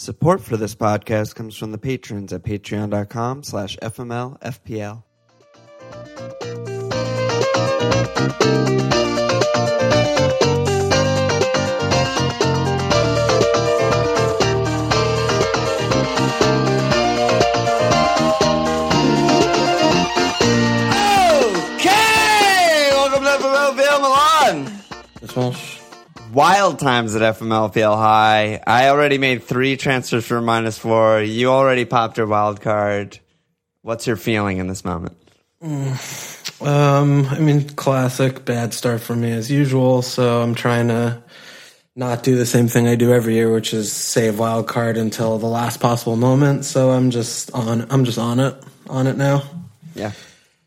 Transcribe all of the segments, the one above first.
Support for this podcast comes from the patrons at patreon.com slash fmlfpl. Okay! Welcome to FMLPL Milan! Wild times at FMLPL High. I already made three transfers for minus four. You already popped your wild card. What's your feeling in this moment? Um, I mean, classic bad start for me as usual. So I'm trying to not do the same thing I do every year, which is save wild card until the last possible moment. So I'm just on. I'm just on it. On it now. Yeah,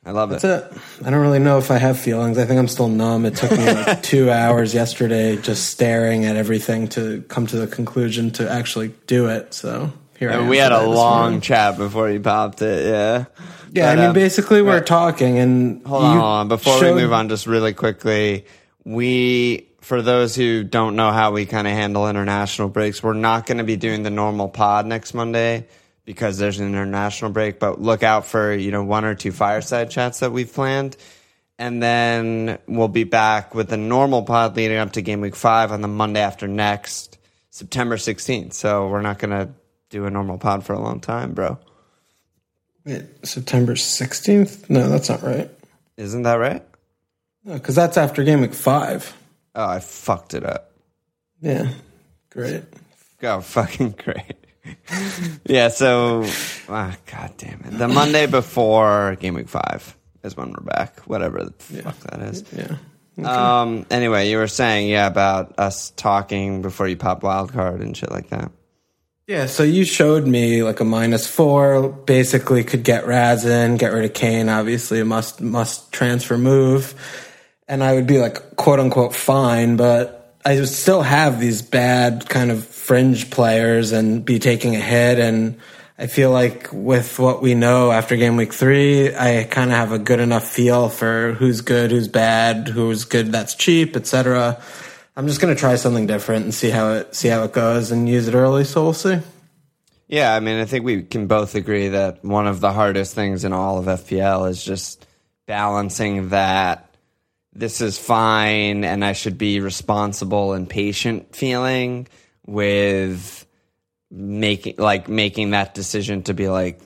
I love it. That's it. I don't really know if I have feelings. I think I'm still numb. It took me like two hours yesterday just staring at everything to come to the conclusion to actually do it. So here I am. We had a long morning. chat before you popped it. Yeah. Yeah, I mean, um, basically, we're right. talking, and Hold on, hold on. Before showed- we move on, just really quickly, we, for those who don't know how we kind of handle international breaks, we're not going to be doing the normal pod next Monday because there's an international break. But look out for you know one or two fireside chats that we've planned, and then we'll be back with the normal pod leading up to game week five on the Monday after next, September 16th. So we're not going to do a normal pod for a long time, bro. Wait, September 16th? No, that's not right. Isn't that right? No, Because that's after game week five. Oh, I fucked it up. Yeah, great. Oh, fucking great. Yeah, so, ah, god damn it. The Monday before game week five is when we're back. Whatever the fuck that is. Yeah. Um. Anyway, you were saying, yeah, about us talking before you pop wildcard and shit like that. Yeah, so you showed me like a minus four, basically could get Raz in, get rid of Kane, obviously a must must transfer move. And I would be like quote unquote fine, but I would still have these bad kind of fringe players and be taking a hit and I feel like with what we know after game week three, I kind of have a good enough feel for who's good, who's bad, who's good that's cheap, etc. I'm just gonna try something different and see how it see how it goes and use it early. So we'll see. Yeah, I mean, I think we can both agree that one of the hardest things in all of FPL is just balancing that this is fine and I should be responsible and patient feeling with making like making that decision to be like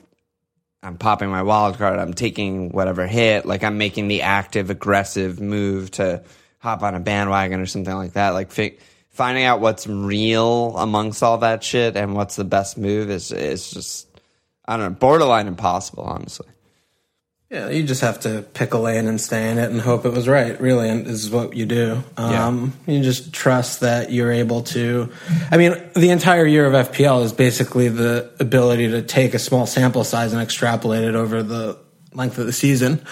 I'm popping my wild card, I'm taking whatever hit, like I'm making the active aggressive move to hop on a bandwagon or something like that. Like fi- finding out what's real amongst all that shit and what's the best move is is just I don't know, borderline impossible, honestly. Yeah, you just have to pick a lane and stay in it and hope it was right. Really, and is what you do. Um, You just trust that you're able to. I mean, the entire year of FPL is basically the ability to take a small sample size and extrapolate it over the length of the season.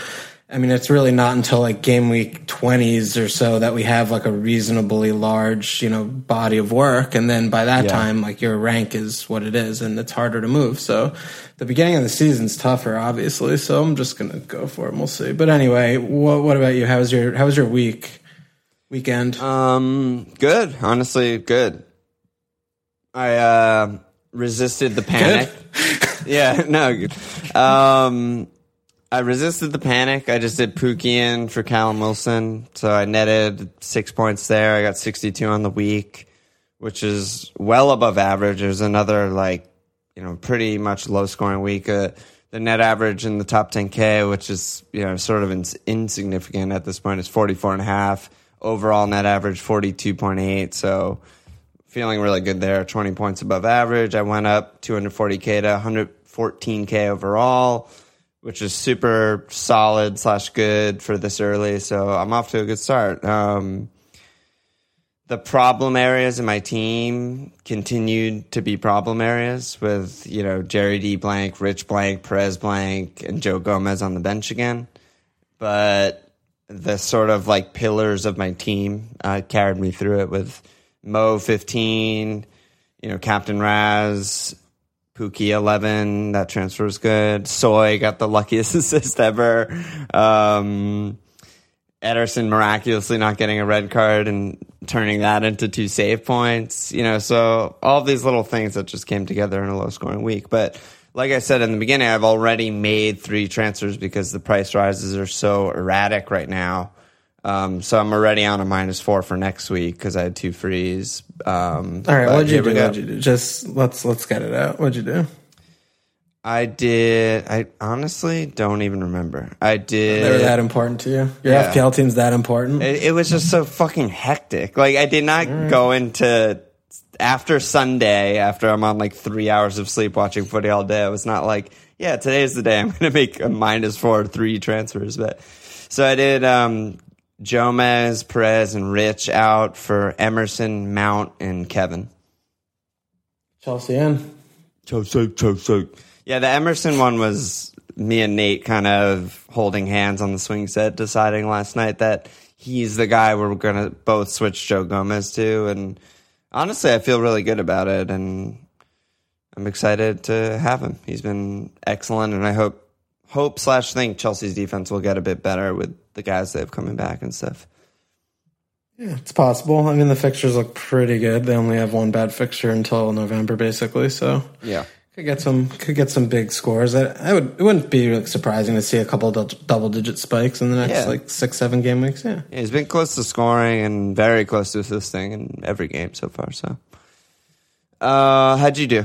I mean, it's really not until like game week 20s or so that we have like a reasonably large, you know, body of work. And then by that Yeah. time, like your rank is what it is and it's harder to move. So the beginning of the season's tougher, obviously. So I'm just going to go for it and we'll see. But anyway, what, what about you? How was your, how was your week, weekend? Um, good. Honestly, good. I uh, resisted the panic. yeah, no. Um, I resisted the panic. I just did Pukki in for Callum Wilson, so I netted six points there. I got 62 on the week, which is well above average. There's another like, you know, pretty much low scoring week. Uh, the net average in the top 10k, which is you know sort of ins- insignificant at this point, is 44 and a half. Overall net average 42.8. So feeling really good there. 20 points above average. I went up 240k to 114k overall, which is super solid slash good for this early. So I'm off to a good start. Um, the problem areas in my team continued to be problem areas with, you know, Jerry D blank, Rich blank, Perez blank, and Joe Gomez on the bench again. But the sort of like pillars of my team uh, carried me through it with Mo 15, you know, Captain Raz, Pukki 11, that transfer was good. Soy got the luckiest assist ever. Um, Ederson miraculously not getting a red card and turning that into two save points. You know, so all these little things that just came together in a low scoring week. But like I said in the beginning, I've already made three transfers because the price rises are so erratic right now. Um, so I'm already on a minus four for next week because I had two frees. Um, All right, what'd you do? What'd you do? Just let's let's get it out. What'd you do? I did. I honestly don't even remember. I did. They were that important to you? Your Yeah. FPL team's that important? It, it was just so fucking hectic. Like I did not go into after Sunday after I'm on like three hours of sleep watching footy all day. I was not like, yeah, today's the day I'm going to make a minus four three transfers. But so I did. um Jomez, Perez, and Rich out for Emerson, Mount, and Kevin. Chelsea in. Chelsea, Chelsea. Yeah, the Emerson one was me and Nate kind of holding hands on the swing set, deciding last night that he's the guy we're going to both switch Joe Gomez to. And honestly, I feel really good about it. And I'm excited to have him. He's been excellent. And I hope, hope slash think Chelsea's defense will get a bit better with the guys they have coming back and stuff. Yeah, it's possible. I mean, the fixtures look pretty good. They only have one bad fixture until November, basically. So Yeah. could get some could get some big scores. I, I would it wouldn't be like, surprising to see a couple dou- double digit spikes in the next Yeah. like six seven game weeks. Yeah. Yeah, he's been close to scoring and very close to assisting in every game so far. So, uh, how'd you do?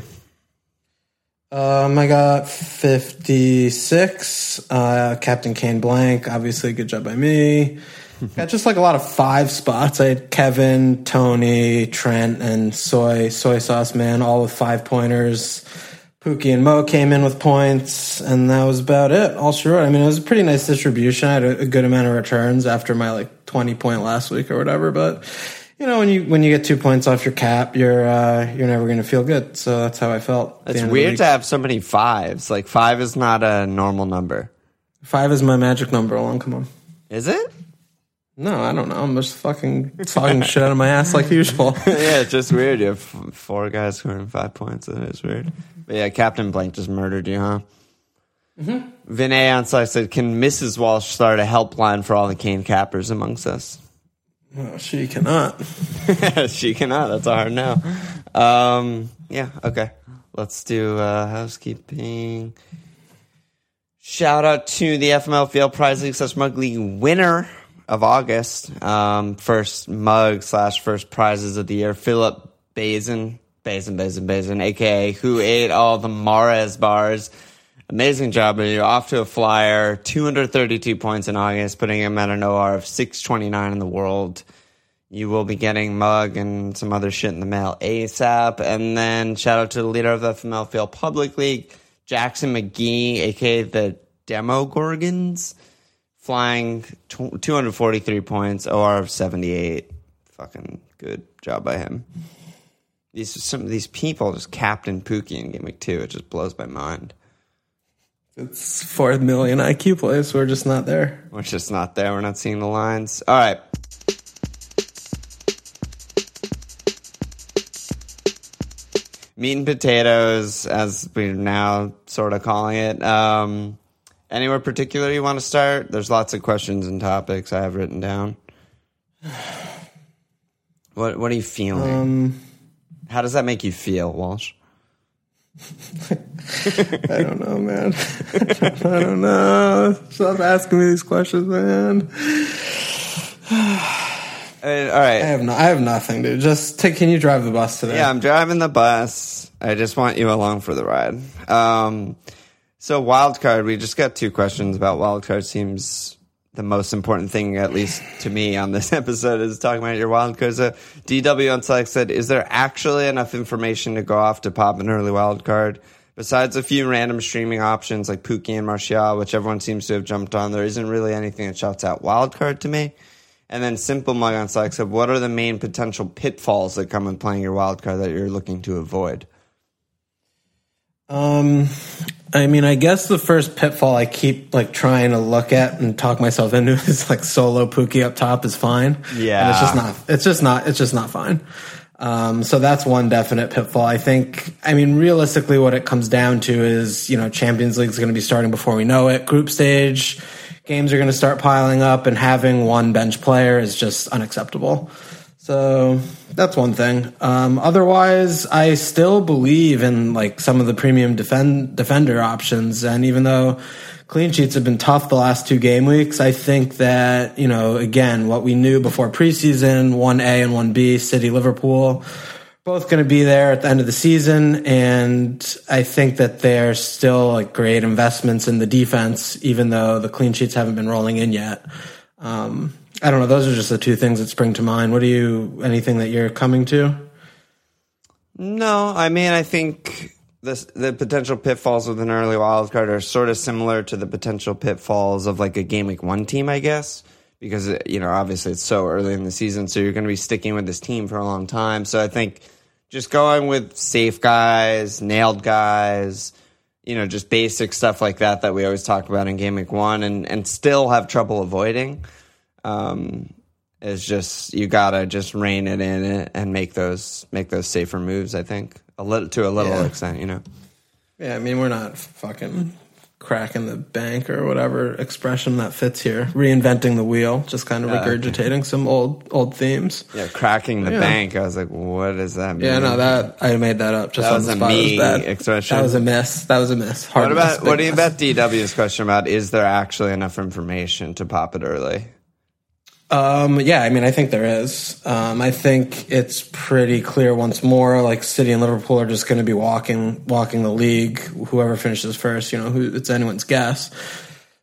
Um, I got 56. Uh, Captain Kane blank. Obviously, good job by me. got just like a lot of five spots. I had Kevin, Tony, Trent, and Soy Soy Sauce Man, all with five pointers. Pukki and Mo came in with points, and that was about it. All sure. I mean, it was a pretty nice distribution. I had a, a good amount of returns after my like 20 point last week or whatever. But you know, when you when you get two points off your cap, you're uh, you're never going to feel good. So that's how I felt. It's end of the weird to have so many fives. Like five is not a normal number, Five is my magic number. Along, come on. is it? No, I don't know. I'm just fucking talking shit out of my ass like usual. yeah, it's just weird. You have f- four guys scoring five points. It is weird. But yeah, Captain Blank just murdered you, huh? Mm-hmm. Vinay on said, "Can Mrs. Walsh start a helpline for all the Kane cappers amongst us?" Oh, she cannot. she cannot. That's a hard no. Um, yeah, okay. Let's do uh, housekeeping. Shout out to the FMLFL Prize League slash Mug League winner of August. Um, first mug slash first prizes of the year. Philip Bazin, Bazin, Bazin, Bazin, aka who ate all the Mars bars. Amazing job. You're off to a flyer. 232 points in August, putting him at an OR of 629 in the world. You will be getting mug and some other shit in the mail ASAP. And then shout out to the leader of the FML Field Public League, Jackson McGee, aka the Demo Gorgons, flying tw 243 points, OR of 78. Fucking good job by him. These some of these people just Captain Pukki in Week Two. It just blows my mind. It's four million IQ plays. We're just not there. We're just not there. We're not seeing the lines. All right. Meat and potatoes, as we're now sort of calling it. Um, anywhere particular you want to start? There's lots of questions and topics I have written down. What What are you feeling? Um, How does that make you feel, Walsh? I don't know, man. I don't know. Stop asking me these questions, man. All I have no. I have nothing, dude. Just take. Can you drive the bus today? Yeah, I'm driving the bus. I just want you along for the ride. Um, so wildcard, we just got two questions about wildcard. Seems the most important thing, at least to me, on this episode is talking about your wildcard. So DW on Select said, "Is there actually enough information to go off to pop an early wildcard?" Besides a few random streaming options like Pukki and Martial, which everyone seems to have jumped on, there isn't really anything that shouts out wild card to me. And then Simple Mug on Slack said, What are the main potential pitfalls that come with playing your wild card that you're looking to avoid? Um, I mean, I guess the first pitfall I keep like trying to look at and talk myself into is like solo Pukki up top is fine. Yeah. and it's just not. It's just not. It's just not fine. Um, so that's one definite pitfall. I think. I mean, realistically, what it comes down to is you know Champions League is going to be starting before we know it. Group stage games are going to start piling up, and having one bench player is just unacceptable. So that's one thing. Um, otherwise, I still believe in like some of the premium defend defender options, and even though clean sheets have been tough the last two game weeks, I think that you know again what we knew before preseason, one A and one B, City Liverpool, both going to be there at the end of the season, and I think that they're still like great investments in the defense, even though the clean sheets haven't been rolling in yet. Um, I don't know. Those are just the two things that spring to mind. What do you? Anything that you're coming to? No, I mean I think the the potential pitfalls with an early wild card are sort of similar to the potential pitfalls of like a game week one team, I guess, because you know obviously it's so early in the season, so you're going to be sticking with this team for a long time. So I think just going with safe guys, nailed guys, you know, just basic stuff like that that we always talk about in game week one, and and still have trouble avoiding um, is just you gotta just rein it in and make those make those safer moves. I think a little to a little Yeah. extent, you know. Yeah, I mean we're not fucking cracking the bank or whatever expression that fits here. Reinventing the wheel, just kind of okay. regurgitating some old old themes. Yeah, cracking the Yeah. bank. I was like, what does that mean? Yeah, no, that I made that up just That on was the a spot. It was me bad. expression. That was a miss. That was a miss. Hard What about big what do you miss. about DW's question about? Is there actually enough information to pop it early? Um, yeah, I mean, I think there is. Um, I think it's pretty clear once more. Like City and Liverpool are just going to be walking, walking the league. Whoever finishes first, you know, who it's anyone's guess.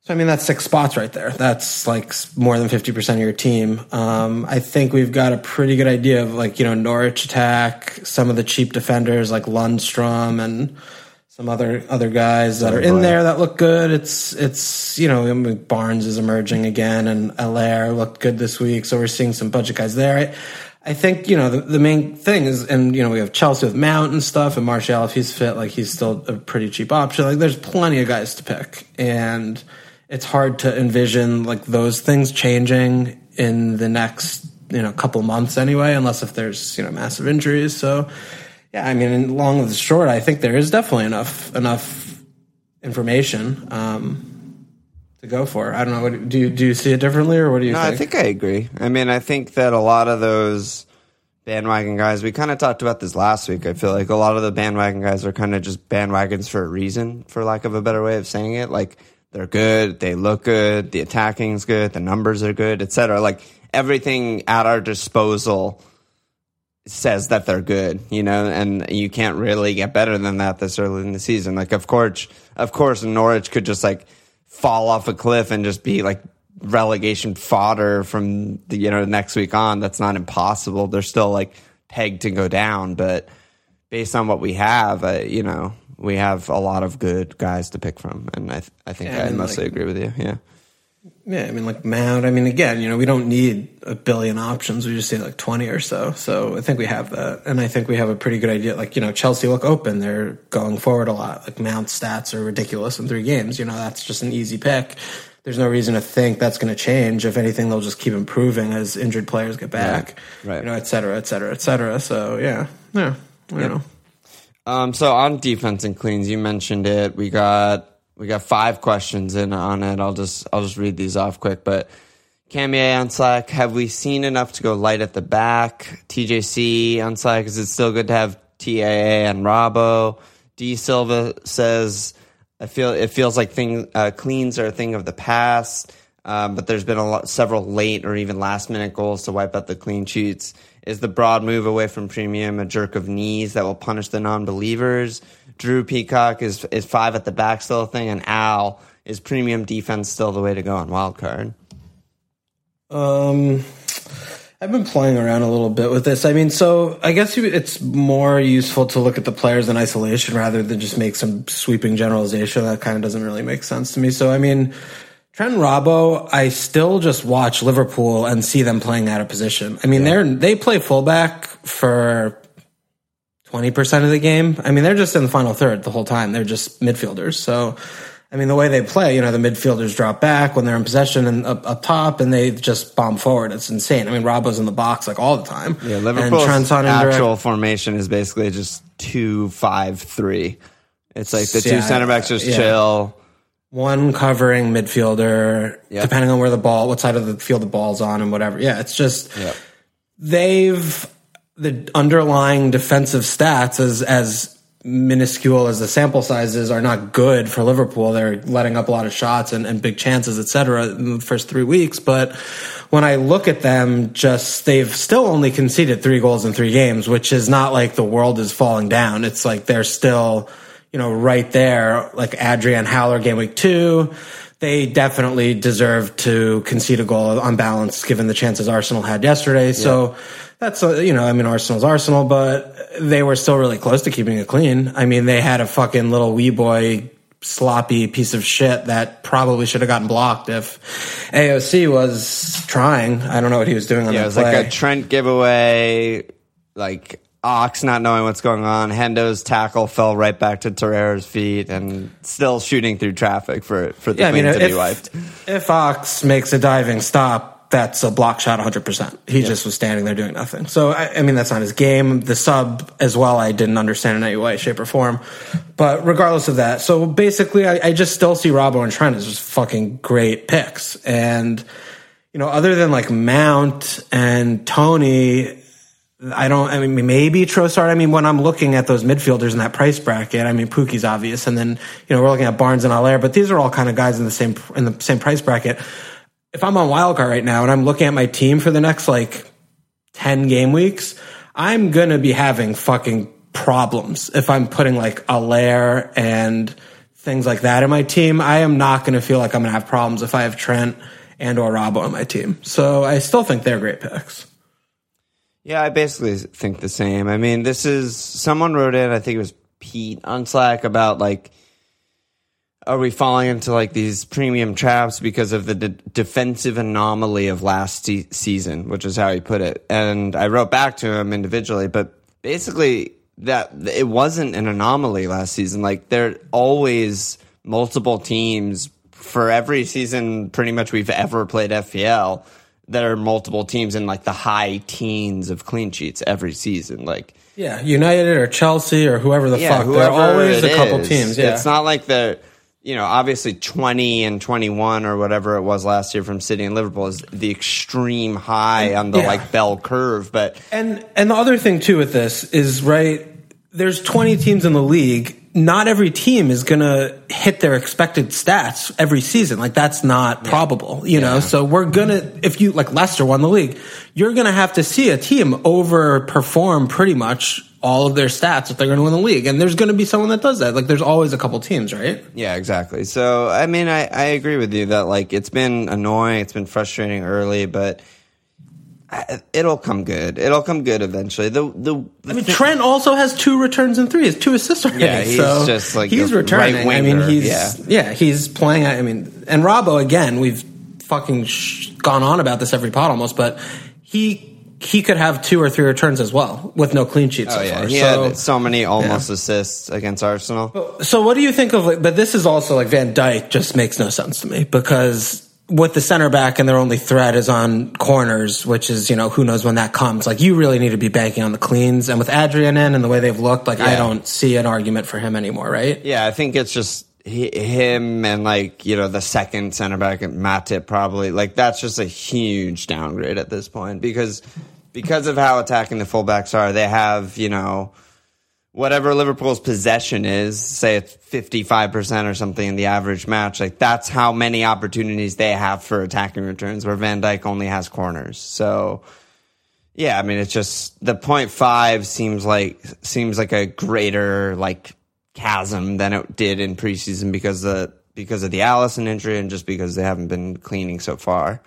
So I mean, that's six spots right there. That's like more than fifty percent of your team. Um, I think we've got a pretty good idea of like you know Norwich attack, some of the cheap defenders like Lundstram and some other other guys that are in there that look good. It's it's you know Barnes is emerging again, and Haller looked good this week, so we're seeing some budget guys there. I, I think you know the, the main thing is, and you know we have Chelsea with Mount and stuff, and Martial if he's fit, like he's still a pretty cheap option. Like there's plenty of guys to pick, and it's hard to envision like those things changing in the next you know couple months anyway, unless if there's you know massive injuries. So yeah, I mean, in long the short, I think there is definitely enough enough information um, to go for. I don't know. What, do you do you see it differently, or what do you No, think? I think I agree. I mean, I think that a lot of those bandwagon guys, we kind of talked about this last week. I feel like a lot of the bandwagon guys are kind of just bandwagons for a reason, for lack of a better way of saying it. Like they're good, they look good, the attacking's good, the numbers are good, etc. Like everything at our disposal says that they're good, you know, and you can't really get better than that this early in the season. Like, of course, of course, Norwich could just like fall off a cliff and just be like relegation fodder from the you know next week on. That's not impossible. They're still like pegged to go down, but based on what we have, uh, you know, we have a lot of good guys to pick from, and I th- I think Yeah, I mostly like- agree with you. Yeah. Yeah, I mean, like Mount. I mean, again, you know, we don't need a billion options. We just need like twenty or so. So I think we have that, and I think we have a pretty good idea. Like you know, Chelsea look open. They're going forward a lot. Like Mount stats are ridiculous in three games. You know, that's just an easy pick. There's no reason to think that's going to change. If anything, they'll just keep improving as injured players get back. right. You know, et cetera, et cetera, et cetera. So yeah, yeah, I don't know. Um, so on defense and cleans, you mentioned it. We got we got five questions in on it. I'll just I'll just read these off quick. But Camille on Slack, have we seen enough to go light at the back? TJC on Slack, is it still good to have TAA and Robbo? D Silva says, I feel it feels like thing uh, cleans are a thing of the past. Um, but there's been a lot, several late or even last minute goals to wipe out the clean sheets. Is the broad move away from premium a jerk of knees that will punish the non-believers? Drew Peacock is is five at the back still a thing, and Al is premium defense still the way to go on wild card? Um, I've been playing around a little bit with this. I mean, so I guess you- it's more useful to look at the players in isolation rather than just make some sweeping generalization. That kind of doesn't really make sense to me. So, I mean, Trent Robbo, I still just watch Liverpool and see them playing out of position. I mean, they're they play fullback for twenty percent of the game. I mean, they're just in the final third the whole time. They're just midfielders. So, I mean, the way they play, you know, the midfielders drop back when they're in possession and up, up top, and they just bomb forward. It's insane. I mean, Robbo's in the box like all the time. Yeah, Liverpool's Trent's on indirect- actual formation is basically just two five three. It's like the two Yeah, center backs just yeah. chill. one covering midfielder, Yep. depending on where the ball, what side of the field the ball's on, and whatever. Yeah, it's just. Yep. they've the underlying defensive stats as as minuscule as the sample sizes are not good for Liverpool. They're letting up a lot of shots and, and big chances, etc. in the first three weeks. But when I look at them, just they've still only conceded three goals in three games, which is not like the world is falling down. It's like they're still, you know, right there, like Adrian Howler game week two. They definitely deserve to concede a goal on balance given the chances Arsenal had yesterday. So that's, uh, you know, I mean, Arsenal's Arsenal, but they were still really close to keeping it clean. I mean, they had a fucking little wee boy sloppy piece of shit that probably should have gotten blocked if AOC was trying. I don't know what he was doing on Yeah, it was play. like a Trent giveaway, like Ox not knowing what's going on. Hendo's tackle fell right back to Torreira's feet, and still shooting through traffic for for the yeah, I mean, to if, be wiped. if Ox makes a diving stop, that's a block shot 100%. He just was standing there doing nothing. So, I, I mean, that's not his game. The sub as well, I didn't understand in any way, shape, or form. But regardless of that, so basically, I, I just still see Robbo and Trent as just fucking great picks. And, you know, other than like Mount and Tony, I don't. I mean, maybe Trossard. I mean, when I'm looking at those midfielders in that price bracket, I mean, Pukki's obvious, and then you know we're looking at Barnes and Haller, but these are all kind of guys in the same in the same price bracket. If I'm on wildcard right now and I'm looking at my team for the next like ten game weeks, I'm gonna be having fucking problems if I'm putting like Haller and things like that in my team. I am not gonna feel like I'm gonna have problems if I have Trent and or Robbo on my team. So I still think they're great picks. Yeah, I basically think the same. I mean, this is someone wrote in. I think it was Pete on Slack about like, are we falling into like these premium traps because of the de- defensive anomaly of last se- season, which is how he put it. And I wrote back to him individually, but basically that it wasn't an anomaly last season. Like there are always multiple teams for every season, pretty much we've ever played FPL. There are multiple teams in like the high teens of clean sheets every season. Like Yeah, United or Chelsea or whoever the yeah, fuck. There are always a couple is. teams. Yeah. It's not like they're, you know, obviously 20 and 21 or whatever it was last year from City and Liverpool is the extreme high on the Yeah. like bell curve. But and and the other thing too with this is right. There's 20 teams in the league. Not every team is gonna hit their expected stats every season. Like that's not probable, you know. So we're gonna, if you like Leicester won the league, you're gonna have to see a team overperform pretty much all of their stats if they're gonna win the league. And there's gonna be someone that does that. Like there's always a couple teams, right? yeah, exactly. So, I mean, I, I agree with you that like it's been annoying, it's been frustrating early, but it'll come good. It'll come good eventually. The, the, I mean, Trent also has two returns and three. Has two assists already. Yeah, he's so just like he's returning. right I mean, he's yeah. yeah. he's playing. I mean, and Robbo again. We've fucking sh- gone on about this every pot almost, but he he could have two or three returns as well with no clean sheets oh, so oh, yeah, far. he so, had so many almost assists against Arsenal. so what do you think of like? But this is also like Van Dijk just makes no sense to me because with the center back and their only threat is on corners, which is you know who knows when that comes. Like you really need to be banking on the cleans, and with Adrian in and the way they've looked, like I don't see an argument for him anymore, right? Yeah, I think it's just hi- him and like you know the second center back Matip probably like that's just a huge downgrade at this point because because of how attacking the fullbacks are. They have you know whatever Liverpool's possession is, say it's fifty five percent or something in the average match. Like that's how many opportunities they have for attacking returns, where Van Dijk only has corners. So. Yeah, I mean it's just the point five seems like seems like a greater like chasm than it did in preseason because the because of the Alisson injury and just because they haven't been cleaning so far.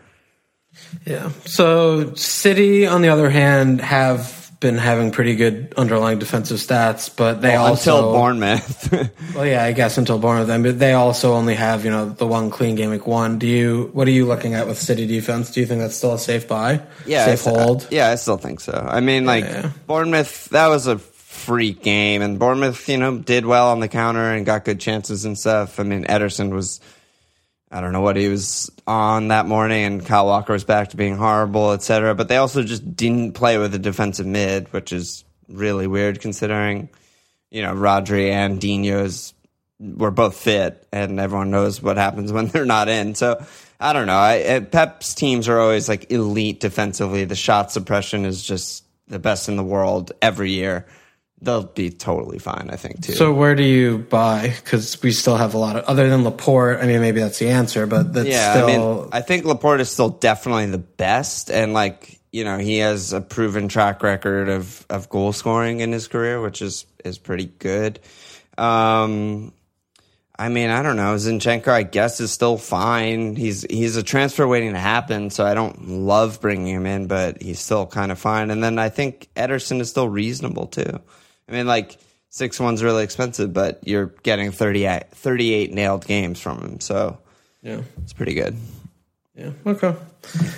Yeah. So City, on the other hand, have been having pretty good underlying defensive stats, but they also Until Bournemouth. Well, yeah, I guess until Bournemouth, then, but they also only have you know the one clean game week one. Do you? What are you looking at with City defense? Do you think that's still a safe buy? yeah, safe I- uh, hold. yeah, I still think so. I mean, like Yeah. Bournemouth, that was a freak game, and Bournemouth, you know, did well on the counter and got good chances and stuff. I mean, Ederson was. I don't know what he was on that morning, and Kyle Walker was back to being horrible, etc. But they also just didn't play with a defensive mid, which is really weird considering, you know, Rodri and Dino's were both fit, and everyone knows what happens when they're not in. So I don't know. I, Pep's teams are always like elite defensively. The shot suppression is just the best in the world every year. They'll be totally fine, I think, too. So where do you buy? Because we still have a lot of other than Laporte. I mean, maybe that's the answer, but that's yeah, still. I mean, I think Laporte is still definitely the best, and like you know, he has a proven track record of of goal scoring in his career, which is is pretty good. Um, I mean, I don't know. Zinchenko, I guess, is still fine. He's he's a transfer waiting to happen, so I don't love bringing him in, but he's still kind of fine. And then I think Ederson is still reasonable too. I mean, like six one's really expensive, but you're getting 38, 38 nailed games from him, so yeah, it's pretty good. Yeah. Okay.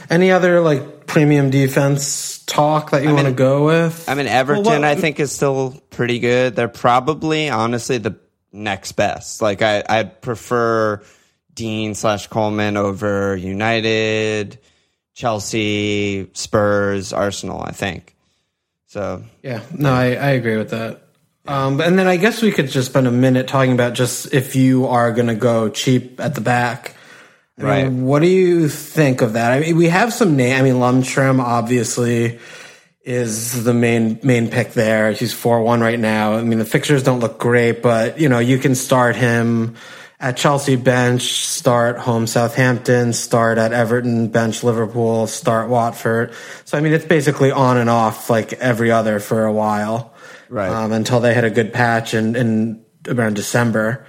Any other like premium defense talk that you want to go with? I mean, Everton, well, I think, is still pretty good. They're probably, honestly, the next best. Like, I, I'd prefer Digne slash Coleman over United, Chelsea, Spurs, Arsenal, I think. So, yeah, no, I, I agree with that. Um, and then I guess we could just spend a minute talking about just if you are going to go cheap at the back I right. Mean, what do you think of that? I mean, we have some name. I mean, Lundstram obviously is the main main pick there. He's four one right now. I mean, the fixtures don't look great, but you know you can start him at Chelsea bench, start home Southampton, start at Everton bench Liverpool, start Watford. So I mean, it's basically on and off like every other for a while, right? Um, until they had a good patch in, in around December,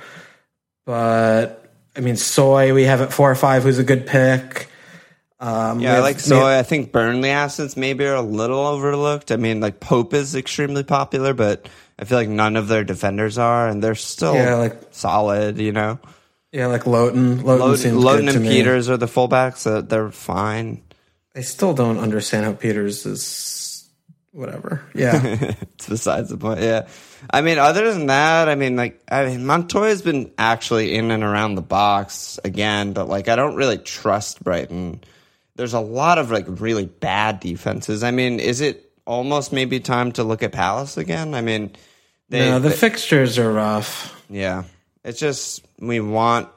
but I mean, Soy we have at four or five, who's a good pick. Um, yeah, I like Soy. I think Burnley assets maybe are a little overlooked. I mean, like Pope is extremely popular, but I feel like none of their defenders are, and they're still yeah, like, solid. You know. Yeah, like Lowton. Lowton, Lowton and Pieters are the fullbacks. So they're fine. I still don't understand how Pieters is whatever. Yeah, it's besides the point. Yeah. I mean, other than that, I mean, like, I mean, Montoya's been actually in and around the box again, but like, I don't really trust Brighton. There's a lot of like really bad defenses. I mean, is it almost maybe time to look at Palace again? I mean, they, no, the they, fixtures are rough. Yeah, it's just we want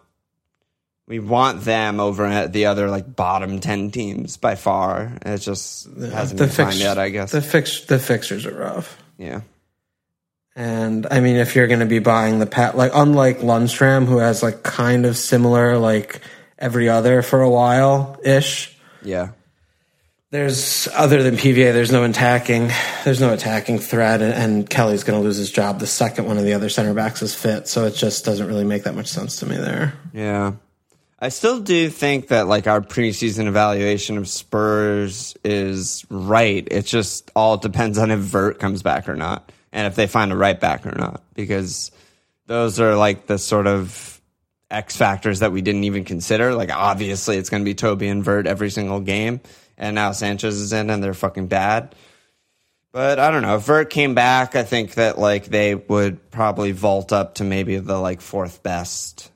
we want them over at the other like bottom ten teams by far. It just hasn't the been fix- time yet, I guess. The fix the fixtures are rough. Yeah. And I mean, if you're going to be buying the pat, like unlike Lundstram, who has like kind of similar, like every other for a while ish. Yeah. There's other than PVA, there's no attacking, there's no attacking threat, and, and Kelly's going to lose his job the second one of the other center backs is fit. So it just doesn't really make that much sense to me there. Yeah. I still do think that like our preseason evaluation of Spurs is right. It just all depends on if Vert comes back or not and if they find a right back or not, because those are like the sort of X factors that we didn't even consider. Like obviously it's going to be Toby and Vert every single game, and now Sanchez is in and they're fucking bad. But I don't know. If Vert came back, I think that like they would probably vault up to maybe the like fourth best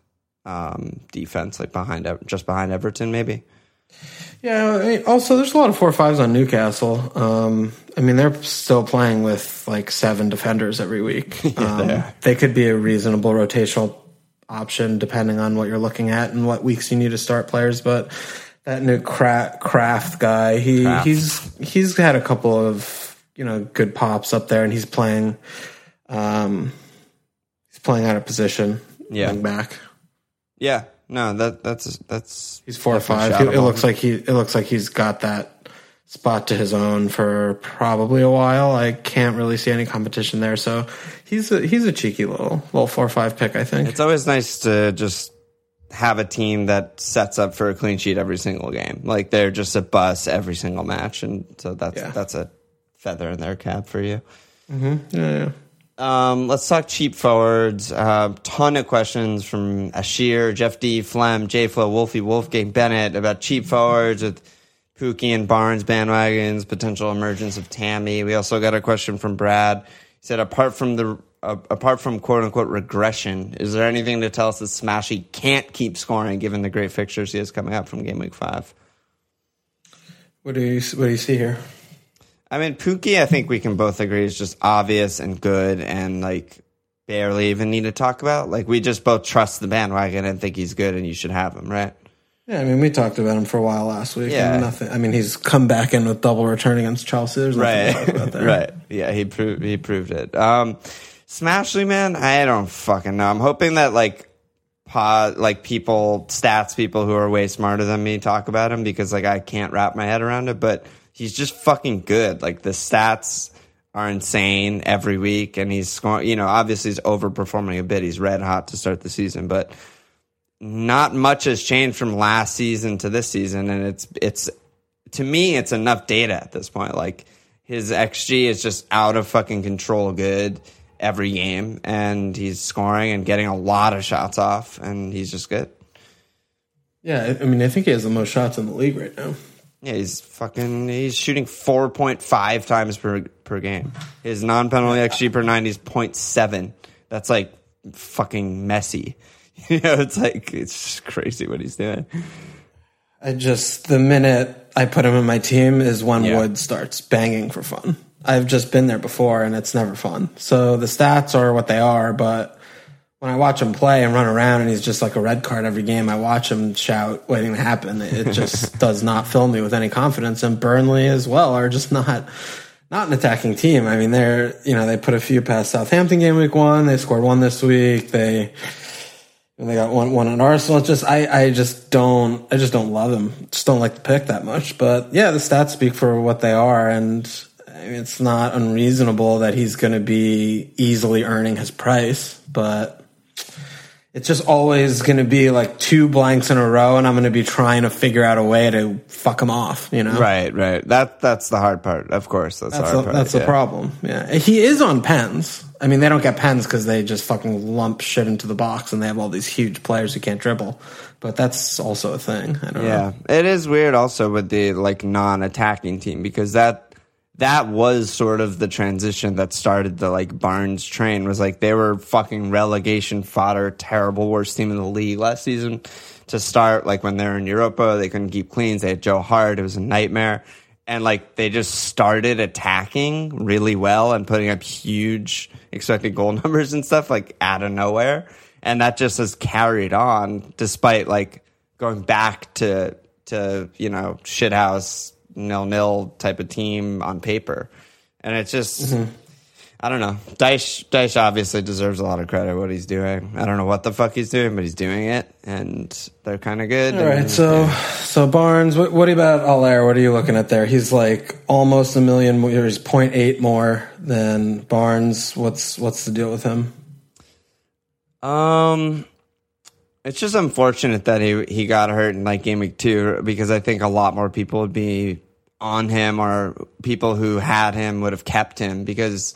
um, defense, like behind just behind Everton, maybe. Yeah. Also, there's a lot of four fives on Newcastle. Um, I mean, they're still playing with like seven defenders every week. Um, they, they, could be a reasonable rotational option depending on what you're looking at and what weeks you need to start players. But that new craft guy, he Krafth. he's he's had a couple of you know good pops up there, and he's playing. Um, he's playing out of position. Yeah, back. Yeah, no, that that's that's he's four or five. It looks like he it looks like he's got that spot to his own for probably a while. I can't really see any competition there, so he's a, he's a cheeky little little four or five pick. I think it's always nice to just have a team that sets up for a clean sheet every single game. Like they're just a bus every single match, and so that's yeah. that's a feather in their cap for you. Mm-hmm. Yeah, yeah. Um, let's talk cheap forwards. Uh, ton of questions from Ashir, Jeff D, Flem, J Flow, Wolfie, Wolfgang Bennett about cheap forwards with Pukki and Barnes bandwagons, potential emergence of Tammy. We also got a question from Brad. He said, apart from the uh, apart from quote unquote regression, is there anything to tell us that Smashy can't keep scoring given the great fixtures he has coming up from game week five? What do you what do you see here? I mean, Pukki, I think we can both agree is just obvious and good and like barely even need to talk about. Like we just both trust the bandwagon and think he's good and you should have him, right? Yeah, I mean, we talked about him for a while last week. Yeah. nothing. I mean, he's come back in with double return against Chelsea. There's nothing talk about Right, right. Yeah, he proved he proved it. Um, Smashley, man, I don't fucking know. I'm hoping that like, pod, like people, stats people who are way smarter than me talk about him because like I can't wrap my head around it. But he's just fucking good. Like the stats are insane every week, and he's scoring. You know, obviously he's overperforming a bit. He's red hot to start the season, but not much has changed from last season to this season, and it's it's to me it's enough data at this point. Like his xG is just out of fucking control, good every game, and he's scoring and getting a lot of shots off, and he's just good. Yeah, I mean, I think he has the most shots in the league right now. Yeah, he's fucking. He's shooting four point five times per per game. His non penalty xG per ninety is 0.7. That's like fucking Messi. You know, it's like it's just crazy what he's doing. I just the minute I put him in my team is when Yeah. Wood starts banging for fun. I've just been there before and it's never fun. So the stats are what they are, but when I watch him play and run around and he's just like a red card every game, I watch him shout waiting to happen. It just does not fill me with any confidence. And Burnley as well are just not not an attacking team. I mean, they're you know they put a few past Southampton game week one. They scored one this week. They they got one one on Arsenal. It's just I, I just don't I just don't love him. Just don't like the pick that much. But yeah, the stats speak for what they are, and it's not unreasonable that he's going to be easily earning his price. But it's just always going to be like two blanks in a row, and I'm going to be trying to figure out a way to fuck him off. You know, Right, right. That that's the hard part. Of course, that's, That's the hard the, part. that's the problem. Yeah, he is on pens. I mean, they don't get pens because they just fucking lump shit into the box, and they have all these huge players who can't dribble. But that's also a thing. I don't Yeah, know. Yeah, it is weird also with the like non-attacking team because that that was sort of the transition that started the like Barnes train was like they were fucking relegation fodder, terrible worst team in the league last season to start like when they were in Europa, uh, they couldn't keep cleans, they had Joe Hart, it was a nightmare. And like they just started attacking really well and putting up huge expected goal numbers and stuff like out of nowhere. And that just has carried on despite like going back to to you know shithouse nil nil type of team on paper, and it's just I don't know. Dyche Dyche obviously deserves a lot of credit what he's doing. I don't know what the fuck he's doing, but he's doing it, and they're kind of good. All right, so so Barnes, what, what about Haller? What are you looking at there? He's like almost a million. more- He's 0.8 more than Barnes. What's what's the deal with him? Um, it's just unfortunate that he he got hurt in like game week two because I think a lot more people would be on him or people who had him would have kept him because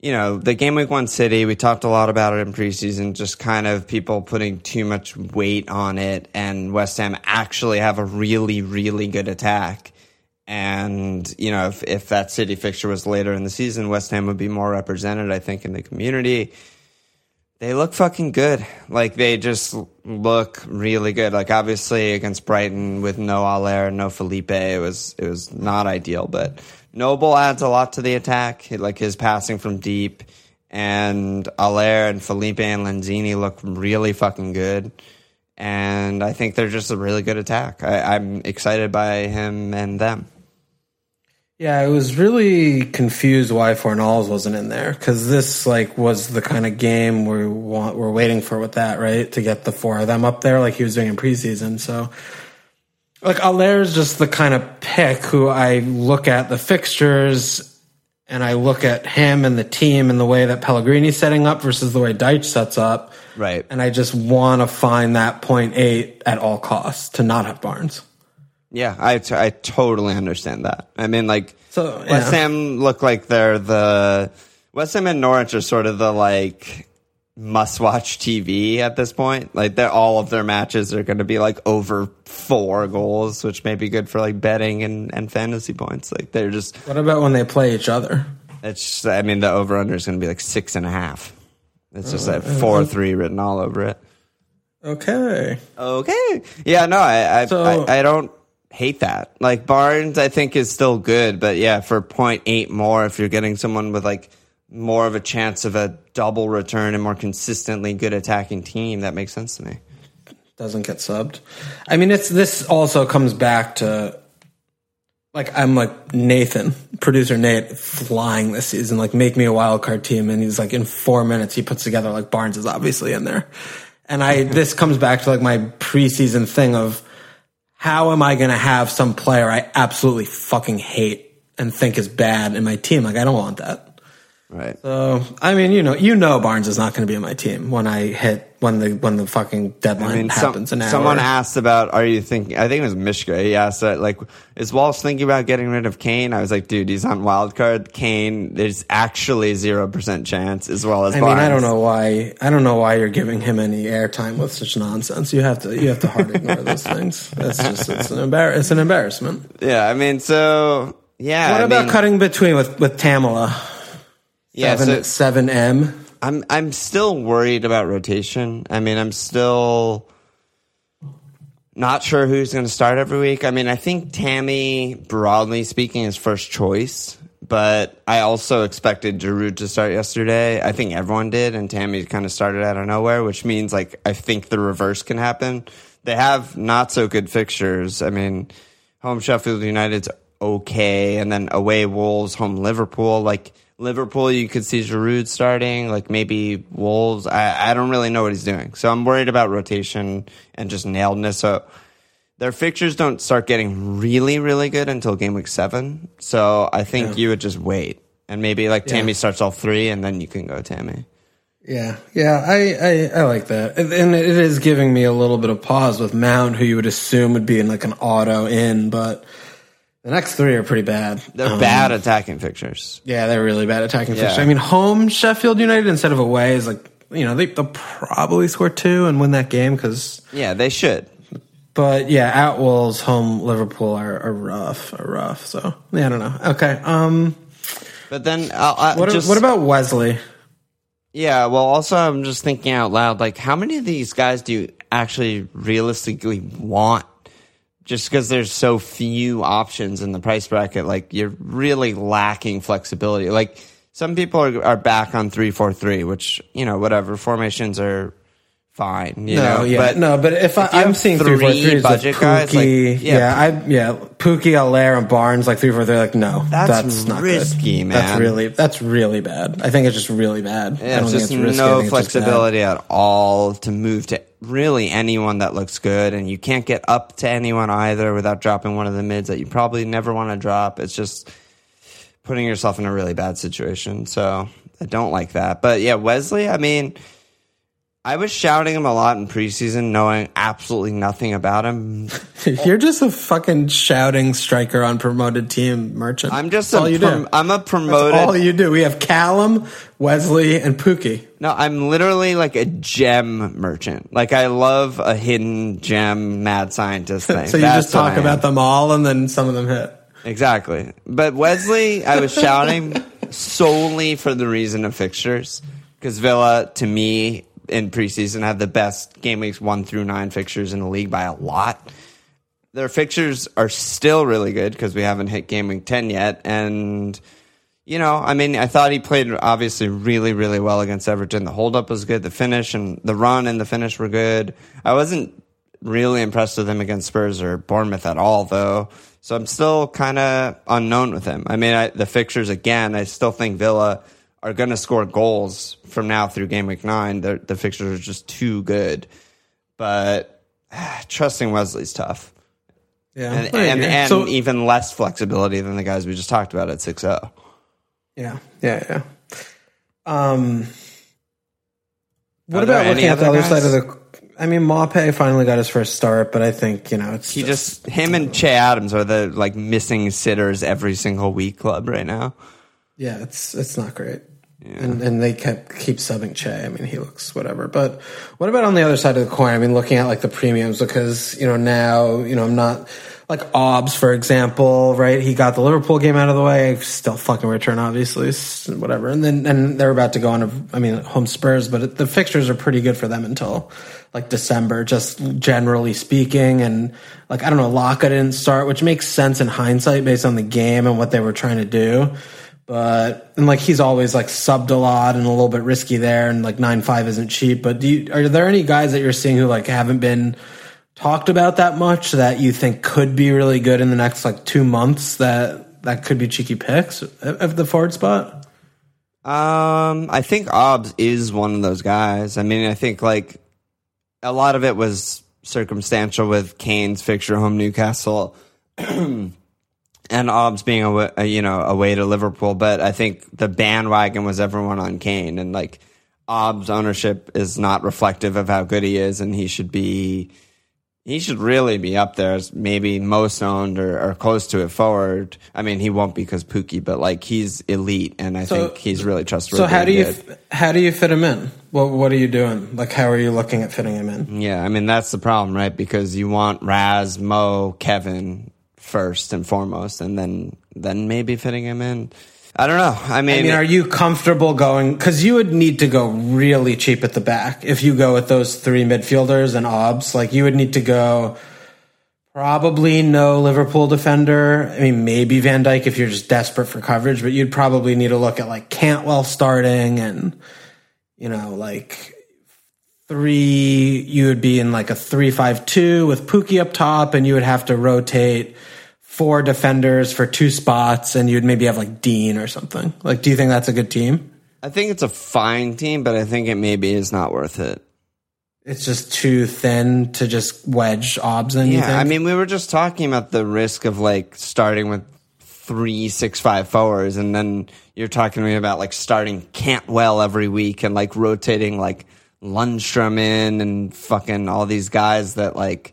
you know the game week one city we talked a lot about it in preseason just kind of people putting too much weight on it and West Ham actually have a really really good attack. And you know if if that city fixture was later in the season West Ham would be more represented I think in the community they look fucking good. Like they just look really good. Like obviously against Brighton with no Haller, no Felipe, it was it was not ideal. But Noble adds a lot to the attack. Like his passing from deep, and Haller and Felipe and Lanzini look really fucking good. And I think they're just a really good attack. I, I'm excited by him and them. Yeah, I was really confused why Fornals wasn't in there because this like was the kind of game we want we're waiting for with that right to get the four of them up there like he was doing in preseason. So like Haller's just the kind of pick who I look at the fixtures and I look at him and the team and the way that Pellegrini's setting up versus the way Dyche sets up, Right. and I just want to find that point eight at all costs to not have Barnes. Yeah, I, t- I totally understand that. I mean, like, So, West. Ham look like they're the West Ham and Norwich are sort of the like must-watch TV at this point. Like, they're all of their matches are going to be like over four goals, which may be good for like betting and, and fantasy points. Like, they're just What about when they play each other? it's. Just, I mean, the over/under is going to be like six and a half. It's just like oh, four three written all over it. Okay. Okay. Yeah, no, I I, So- I I don't hate that. Like Barnes I think is still good, but yeah, for 0.8 more if you're getting someone with like more of a chance of a double return and more consistently good attacking team, that makes sense to me. doesn't get subbed. I mean, it's this also comes back to like I'm like Nathan, producer Nate, flying this season. Like, make me a wild card team, and he's like in four minutes he puts together like Barnes is obviously in there, and I this comes back to like my preseason thing of how am I going to have some player I absolutely fucking hate and think is bad in my team? Like, I don't want that. Right. So I mean, you know, you know, Barnes is not going to be on my team when I hit when the when the fucking deadline I mean, happens. some, someone asked about, are you thinking? I think it was Mishka. He asked that, like, is Walsh thinking about getting rid of Kane? I was like, dude, he's on wild card. Kane, there's actually zero percent chance, as well as. I mean, I don't know why. I don't know why you're giving him any airtime with such nonsense. You have to. You have to hard ignore those things. It's just. It's an embar- It's an embarrassment. Yeah, I mean, so yeah. What I about mean, cutting between with with Tamala? Yeah, Seven so seven M. I'm I'm still worried about rotation. I mean, I'm still not sure who's going to start every week. I mean, I think Tammy, broadly speaking, is first choice, but I also expected Giroud to start yesterday. I think everyone did, and Tammy kind of started out of nowhere, which means like I think the reverse can happen. They have not so good fixtures. I mean, home Sheffield United's okay, and then away Wolves, home Liverpool. Like Liverpool, you could see Giroud starting. Like maybe Wolves. I, I don't really know what he's doing, so I'm worried about rotation and just nailedness. So their fixtures don't start getting really, really good until game week seven. So I think Yeah. you would just wait, and maybe like Yeah. Tammy starts all three, and then you can go Tammy. Yeah, yeah, I, I, I like that, and and it is giving me a little bit of pause with Mount, who you would assume would be in like an auto in, but the next three are pretty bad. They're Um, bad attacking fixtures. Yeah, they're really bad attacking Yeah. fixture. I mean, home Sheffield United instead of away is like you know they, they'll probably score two and win that game because. Yeah, they should. But yeah, at Wolves, home Liverpool are, are rough, are rough. So yeah, I don't know. Okay, um, But then I what just what about Wesley? Yeah, well, also I'm just thinking out loud, like how many of these guys do you actually realistically want? Just because there's so few options in the price bracket, like you're really lacking flexibility. Like some people are, are back on three four three, which you know whatever formations are fine. You No, know, yeah, but no, but if, I, I'm seeing three three four threes budget with guys, like, Pukki, yeah, yeah, I yeah, Pukki, Haller, and Barnes like three four three. Like no, That's that's, not risky, good. man. That's really that's really bad. I think it's just really bad. I Yeah, don't it's think just it's risky. I no think it's just flexibility at all to move to really anyone that looks good, and you can't get up to anyone either without dropping one of the mids that you probably never want to drop. It's just putting yourself in a really bad situation. So I don't like that. But yeah, Wesley, I mean, I was shouting him a lot in preseason, knowing absolutely nothing about him. You're just a fucking shouting striker on promoted team merchant. I'm just That's a all you prom- do. I'm a That's promoted. all you do. We have Callum, Wesley, and Pukki. No, I'm literally like a gem merchant. Like I love a hidden gem mad scientist thing. So you That's just talk about them all, and then some of them hit. Exactly. But Wesley, I was shouting solely for the reason of fixtures. Because Villa, to me, in preseason, had the best game weeks one through nine fixtures in the league by a lot. Their fixtures are still really good because we haven't hit game week 10 yet. And, you know, I mean, I thought he played obviously really, really well against Everton. The hold up was good. The finish and the run and the finish were good. I wasn't really impressed with him against Spurs or Bournemouth at all, though. So I'm still kind of unknown with him. I mean, I, the fixtures again, I still think Villa are going to score goals from now through game week nine. The, the fixtures are just too good. But ah, trusting Wesley's tough. Yeah, And, and, and So- even less flexibility than the guys we just talked about at oh. 6 0. Yeah, yeah, yeah. Um, what about looking at the other other side of the? I mean, Maupay finally got his first start, but I think you know it's He just, him and Che Adams are the like missing sitters every single week club right now. yeah, it's it's not great. And, and they kept keep subbing Che. I mean, he looks whatever. But what about on the other side of the coin? I mean, looking at like the premiums because you know now you know I'm not like Obbs for example, right? He got the Liverpool game out of the way. Still fucking return, obviously, whatever. And then and they're about to go on. A, I mean, home Spurs, but it, the fixtures are pretty good for them until like December, just generally speaking. And like I don't know, Laka didn't start, which makes sense in hindsight based on the game and what they were trying to do. But and like he's always like subbed a lot and a little bit risky there, and like nine five isn't cheap. But do you, are there any guys that you're seeing who like haven't been talked about that much that you think could be really good in the next like two months that that could be cheeky picks of the forward spot? Um, I think Obbs is one of those guys. I mean, I think like a lot of it was circumstantial with Kane's fixture home Newcastle. and Obbs being a you know away to Liverpool, but I think the bandwagon was everyone on Kane, and like Obbs' ownership is not reflective of how good he is, and he should be he should really be up there as maybe most owned or, or close to it forward. I mean, he won't because Pukki, but like he's elite, and I so, think he's really trustworthy. So how do you how do you fit him in? What what are you doing? Like how are you looking at fitting him in? Yeah, I mean that's the problem, right? Because you want Raz, Mo, Kevin first and foremost, and then then maybe fitting him in. I don't know. I mean, I mean, are you comfortable going? Because you would need to go really cheap at the back if you go with those three midfielders and obs. Like you would need to go probably no Liverpool defender. I mean, maybe Van Dijk if you're just desperate for coverage, but you'd probably need to look at like Cantwell starting and you know like three. You would be in like a three-five-two with Pukki up top, and you would have to rotate four defenders for two spots and you'd maybe have like Digne or something. Like, do you think that's a good team? I think it's a fine team, but I think it maybe is not worth it. It's just too thin to just wedge obs in. Yeah, I mean, we were just talking about the risk of like starting with three six five forwards, and then you're talking to me about like starting Cantwell every week and like rotating like Lundstram in and fucking all these guys that like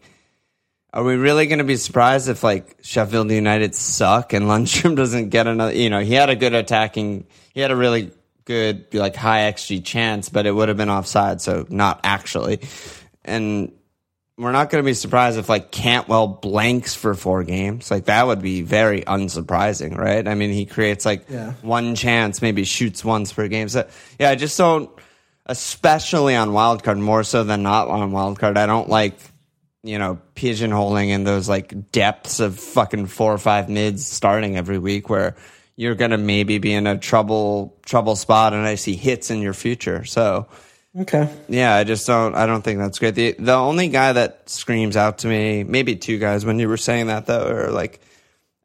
are we really going to be surprised if like Sheffield United suck and Lundstram doesn't get another? You know, he had a good attacking, he had a really good like high xG chance, but it would have been offside, so not actually. And we're not going to be surprised if like Cantwell blanks for four games. Like that would be very unsurprising, right? I mean, he creates like yeah. one chance, maybe shoots once per game. So yeah, I just don't, especially on wildcard, more so than not on wildcard. I don't like you know, pigeonholing in those like depths of fucking four or five mids starting every week where you're going to maybe be in a trouble trouble spot and I see hits in your future. So Okay. Yeah, I just don't I don't think that's great. The the only guy that screams out to me, maybe two guys when you were saying that though, are like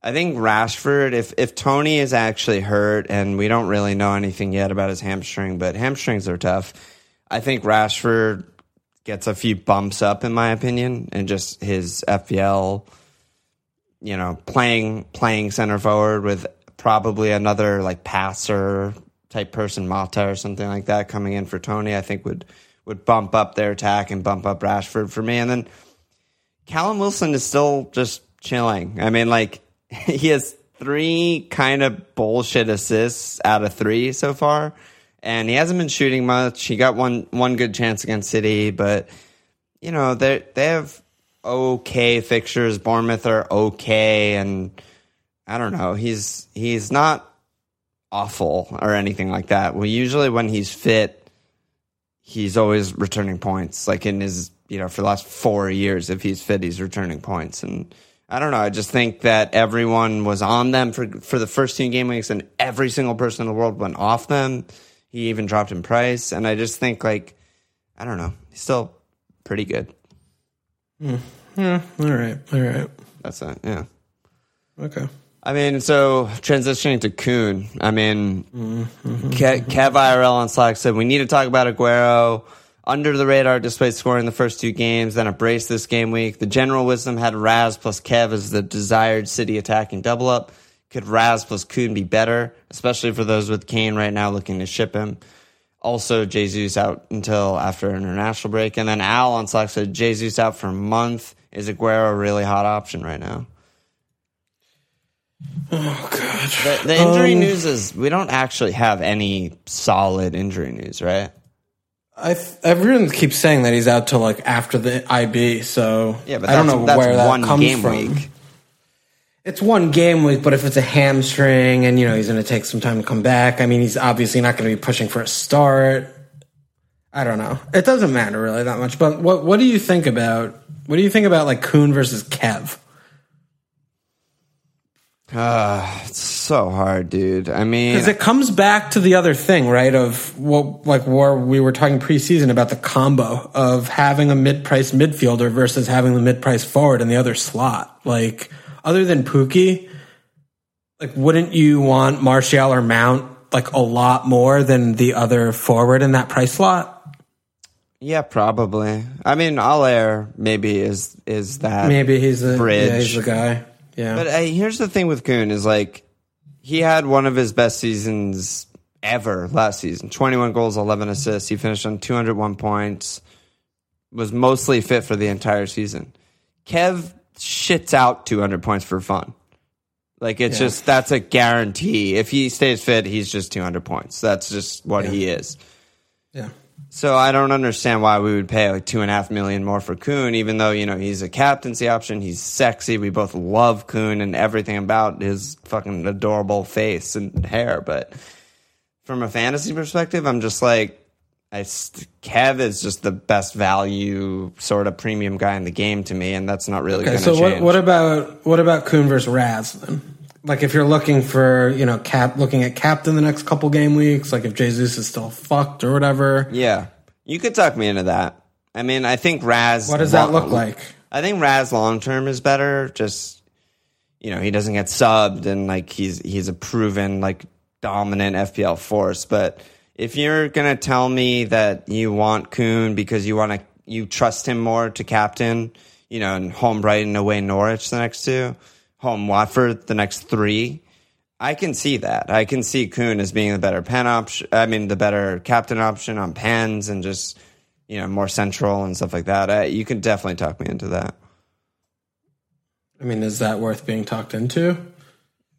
I think Rashford, if if Tony is actually hurt and we don't really know anything yet about his hamstring, but hamstrings are tough. I think Rashford gets a few bumps up in my opinion, and just his FPL, you know, playing playing center forward with probably another like passer type person, Mata or something like that coming in for Tony, I think would would bump up their attack and bump up Rashford for me. And then Callum Wilson is still just chilling. I mean, like he has three kind of bullshit assists out of three so far and he hasn't been shooting much. He got one one good chance against City, but you know they they have okay fixtures. Bournemouth are okay, and I don't know. He's he's not awful or anything like that. Well, usually when he's fit, he's always returning points. Like in his you know for the last four years, if he's fit, he's returning points and. I don't know. I just think that everyone was on them for for the first two game weeks, and every single person in the world went off them. He even dropped in price, and I just think like I don't know, he's still pretty good. Mm. Yeah. All right. All right. That's it. Yeah. Okay. I mean, so transitioning to Kun. I mean, mm-hmm. Kev, Kev IRL on Slack said we need to talk about Aguero. Under the radar, despite scoring the first two games, then a brace this game week. The general wisdom had Raz plus Kev as the desired City attacking double up. Could Raz plus Kun be better, especially for those with Kane right now looking to ship him? Also, Jesus out until after international break. And then Al on Slack said Jesus out for a month. Is Aguero a really hot option right now? Oh, God. The, the injury um, news is we don't actually have any solid injury news, right? I everyone keeps saying that he's out till like after the IB, so yeah, but I don't know where that comes from. Week. It's one game week, but if it's a hamstring and you know he's going to take some time to come back, I mean he's obviously not going to be pushing for a start. I don't know. It doesn't matter really that much. But what what do you think about what do you think about like Kun versus Kev? Uh, it's so hard, dude. I mean, Because it comes back to the other thing, right? Of what, like, where we were talking preseason about the combo of having a mid-price midfielder versus having the mid-price forward in the other slot. Like, other than Pukki, like, wouldn't you want Martial or Mount like a lot more than the other forward in that price slot? yeah, probably. I mean, Haller maybe is is that Maybe he's the Bridge. Yeah, he's the guy. Yeah, But here's the thing with Kun is like he had one of his best seasons ever last season. 21 goals, 11 assists. He finished on 201 points. Was mostly fit for the entire season. Kev shits out 200 points for fun. Like it's Yeah. just that's a guarantee. If he stays fit, he's just 200 points. That's just what he is. yeah. So I don't understand why we would pay like two and a half million more for Kun, even though you know he's a captaincy option. He's sexy. We both love Kun and everything about his fucking adorable face and hair. But from a fantasy perspective, I'm just like, I Kev is just the best value sort of premium guy in the game to me, and that's not really Okay, going to so change. what, what about what about Kun versus Raz then? Like if you're looking for you know cap looking at captain the next couple game weeks, like if Jesus is still fucked or whatever, yeah, you could talk me into that. I mean, I think Raz. what does that look like? I think Raz long term is better. Just you know, he doesn't get subbed, and like he's he's a proven like dominant FPL force. But if you're gonna tell me that you want Kun because you want to you trust him more to captain, you know, and home Brighton, away Norwich the next two, home Watford the next three. I can see that. I can see Kun as being the better pen option. I mean, the better captain option on pens and just you know more central and stuff like that. I, you can definitely talk me into that. I mean, is that worth being talked into?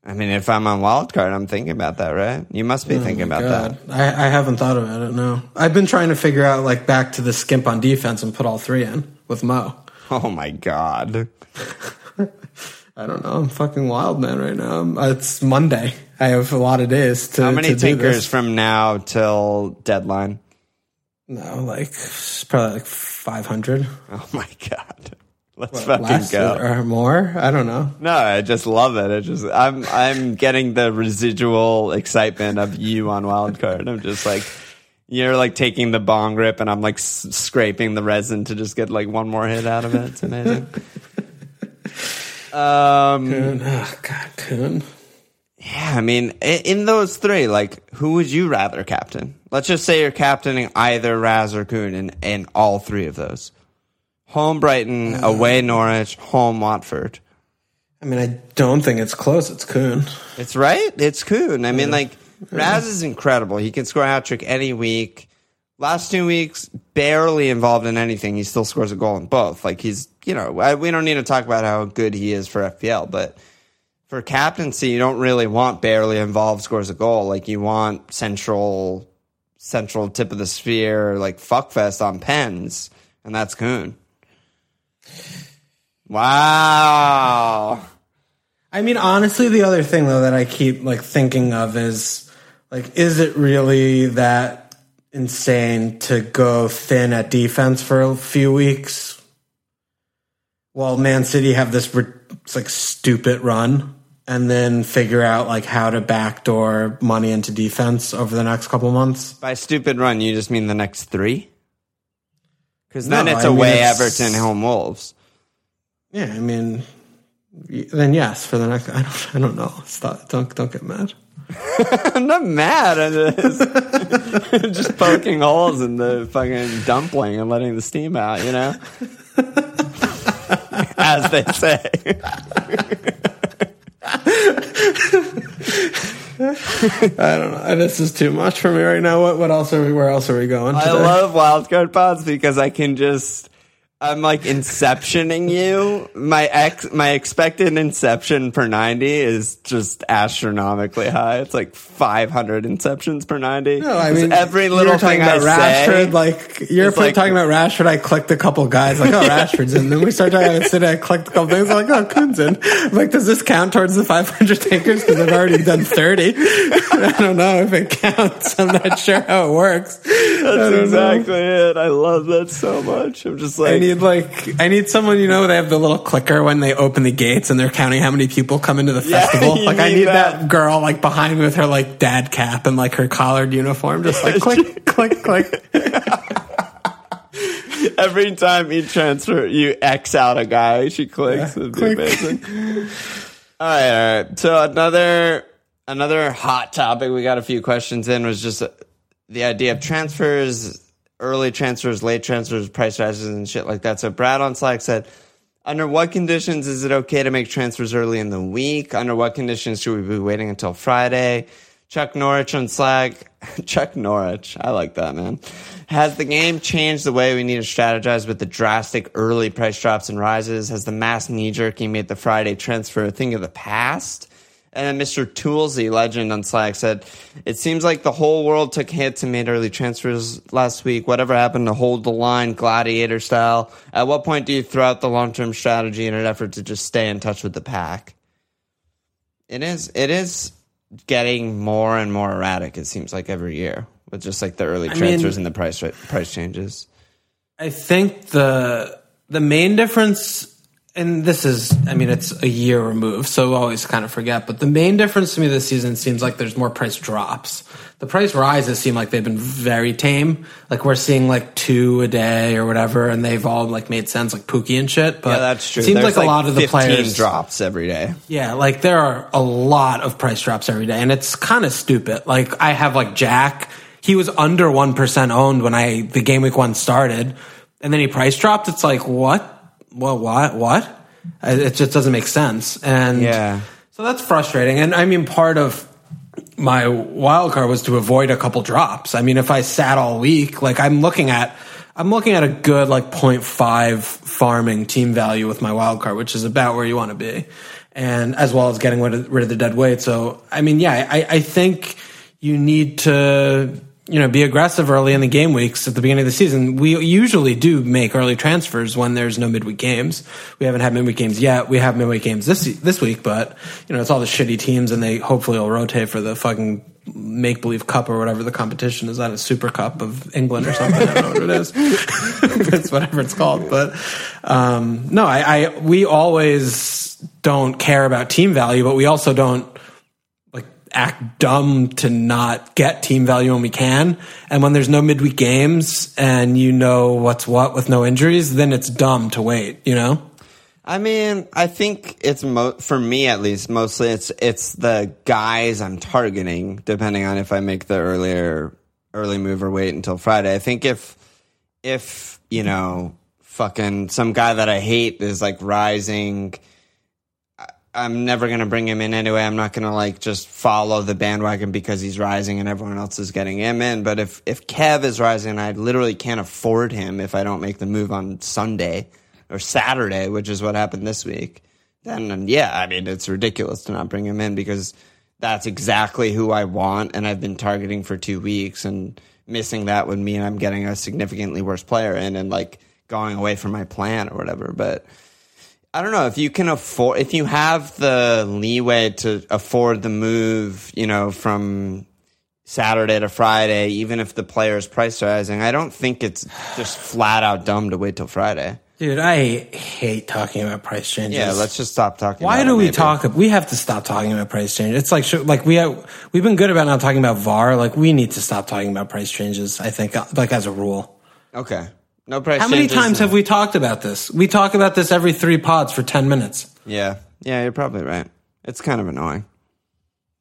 I mean, if I'm on wildcard, I'm thinking about that, right? You must be oh thinking about God, I, I haven't thought about it. No, I've been trying to figure out like back to the skimp on defense and put all three in with Mo. Oh my god. I don't know. I'm fucking wild, man. Right now, um, it's Monday. I have a lot of days to. How many to tinkers from now till deadline? No, like probably like 500. Oh my god. Let's fucking go. or more. I don't know. No, I just love it. I just I'm I'm getting the residual excitement of you on wildcard. I'm just like you're like taking the bong grip and I'm like s- scraping the resin to just get like one more hit out of it. It's amazing. um Kun. Oh, God, Kun. Yeah, I mean, in those three, like, who would you rather captain? Let's just say you're captaining either Raz or Kun in, in all three of those. Home Brighton, away uh. Norwich, home Watford. I mean, I don't think it's close. It's Kun. It's right. It's Kun. I mean, like, Raz is incredible. He can score a hat trick any week. Last two weeks, barely involved in anything. He still scores a goal in both. Like, he's, you know, I, we don't need to talk about how good he is for FPL, but for captaincy, you don't really want barely involved scores a goal. Like, you want central, central tip of the sphere, like, fuckfest on pens, and that's Kun. Wow. I mean, honestly, the other thing though that I keep like thinking of is like, is it really that insane to go thin at defense for a few weeks while Man City have this like stupid run and then figure out like how to backdoor money into defense over the next couple months? By stupid run, you just mean the next three? Because then No, it's I mean, away it's- Everton, home Wolves. Yeah, I mean, then yes for the next. I don't. I don't know. Stop, don't don't get mad. I'm not mad at this. just poking holes in the fucking dumpling and letting the steam out, you know? As they say. I don't know. This is too much for me right now. What what else are we? Where else are we going? I today? love wildcard pods because I can just I'm like inceptioning you. My ex my expected inception per 90 is just astronomically high. It's like 500 inceptions per 90. No, I mean, every little thing I about say like you're like- talking about Rashford. I clicked a couple guys, like oh Rashford's in. Then we start talking about City. I clicked a couple things, like oh Kun's in. I'm like, does this count towards the 500 takers? Because I've already done 30. I don't know if it counts. I'm not sure how it works. That's don't know. exactly it. I love that so much. I'm just like I need like I need someone you know they have the little clicker when they open the gates and they're counting how many people come into the festival. Like I need need that. that. girl like behind me with her like dad cap and like her collared uniform, just like click, click, click. Every time you transfer, you X out a guy. She clicks. Yeah, It'd be click. amazing. all right, all right. So another another hot topic we got a few questions in was just the idea of transfers, early transfers, late transfers, price rises, and shit like that. So Brad on Slack said. Under what conditions is it okay to make transfers early in the week? Under what conditions should we be waiting until Friday? Chuck Norwich on Slack. Chuck Norwich. I like that, man. Has the game changed the way we need to strategize with the drastic early price drops and rises? Has the mass knee jerking made the Friday transfer a thing of the past? And then Mr. Toolsy, legend on Slack, said, It seems like the whole world took hits and made early transfers last week. Whatever happened to hold the line, gladiator style? At what point do you throw out the long term strategy in an effort to just stay in touch with the pack? It is, it is getting more and more erratic, it seems like every year, with just like the early mean- transfers and the price, price changes. I think the the main difference, and this is, I mean, it's a year removed, so we always kind of forget. But the main difference to me this season seems like there's more price drops. The price rises seem like they've been very tame. Like we're seeing like two a day or whatever, and they've all like made sense, like Pukki and shit. But Yeah, that's true. It seems There's like, a lot of the 15 players drops every day. yeah, like there are a lot of price drops every day, and it's kind of stupid. Like I have like Jack, he was under one percent owned when I the game week one started, and then he price dropped. It's like what, what, what, what? It just doesn't make sense, and Yeah. so that's frustrating. And I mean, part of my wild card was to avoid a couple drops. I mean, if I sat all week, like I'm looking at, I'm looking at a good like 0.5 farming team value with my wild card, which is about where you want to be, and as well as getting rid of, rid of the dead weight. So, I mean, yeah, I, I think you need to. You know, be aggressive early in the game weeks at the beginning of the season. We usually do make early transfers when there's no midweek games. We haven't had midweek games yet. We have midweek games this this week, but you know, it's all the shitty teams, and they hopefully will rotate for the fucking make believe cup or whatever the competition is. That a Super Cup of England or something. I don't know what it is. it's whatever it's called. But um, no, I, I we always don't care about team value, but we also don't act dumb to not get team value when we can. And when there's no midweek games and you know what's what with no injuries, then it's dumb to wait. You know. I mean, I think it's mo- for me at least. Mostly, it's it's the guys I'm targeting, depending on if I make the earlier early move or wait until Friday. I think if if you know, fucking some guy that I hate is like rising. I'm never gonna bring him in anyway. I'm not gonna like just follow the bandwagon because he's rising and everyone else is getting him in. But if if Kev is rising, and I literally can't afford him if I don't make the move on Sunday or Saturday, which is what happened this week. Then yeah, I mean it's ridiculous to not bring him in because that's exactly who I want and I've been targeting for two weeks and missing that would mean I'm getting a significantly worse player in and like going away from my plan or whatever. But I don't know if you can afford if you have the leeway to afford the move, you know, from Saturday to Friday, even if the player is price rising. I don't think it's just flat out dumb to wait till Friday. Dude, I hate talking about price changes. Yeah, let's just stop talking. About. Why do we maybe. talk? We have to stop talking about price changes. It's like like we have, we've been good about not talking about VAR. Like we need to stop talking about price changes. I think like as a rule. Okay, no price. How many times have we talked about this? We talk about this every three pods for ten minutes. Yeah, yeah, you're probably right. It's kind of annoying.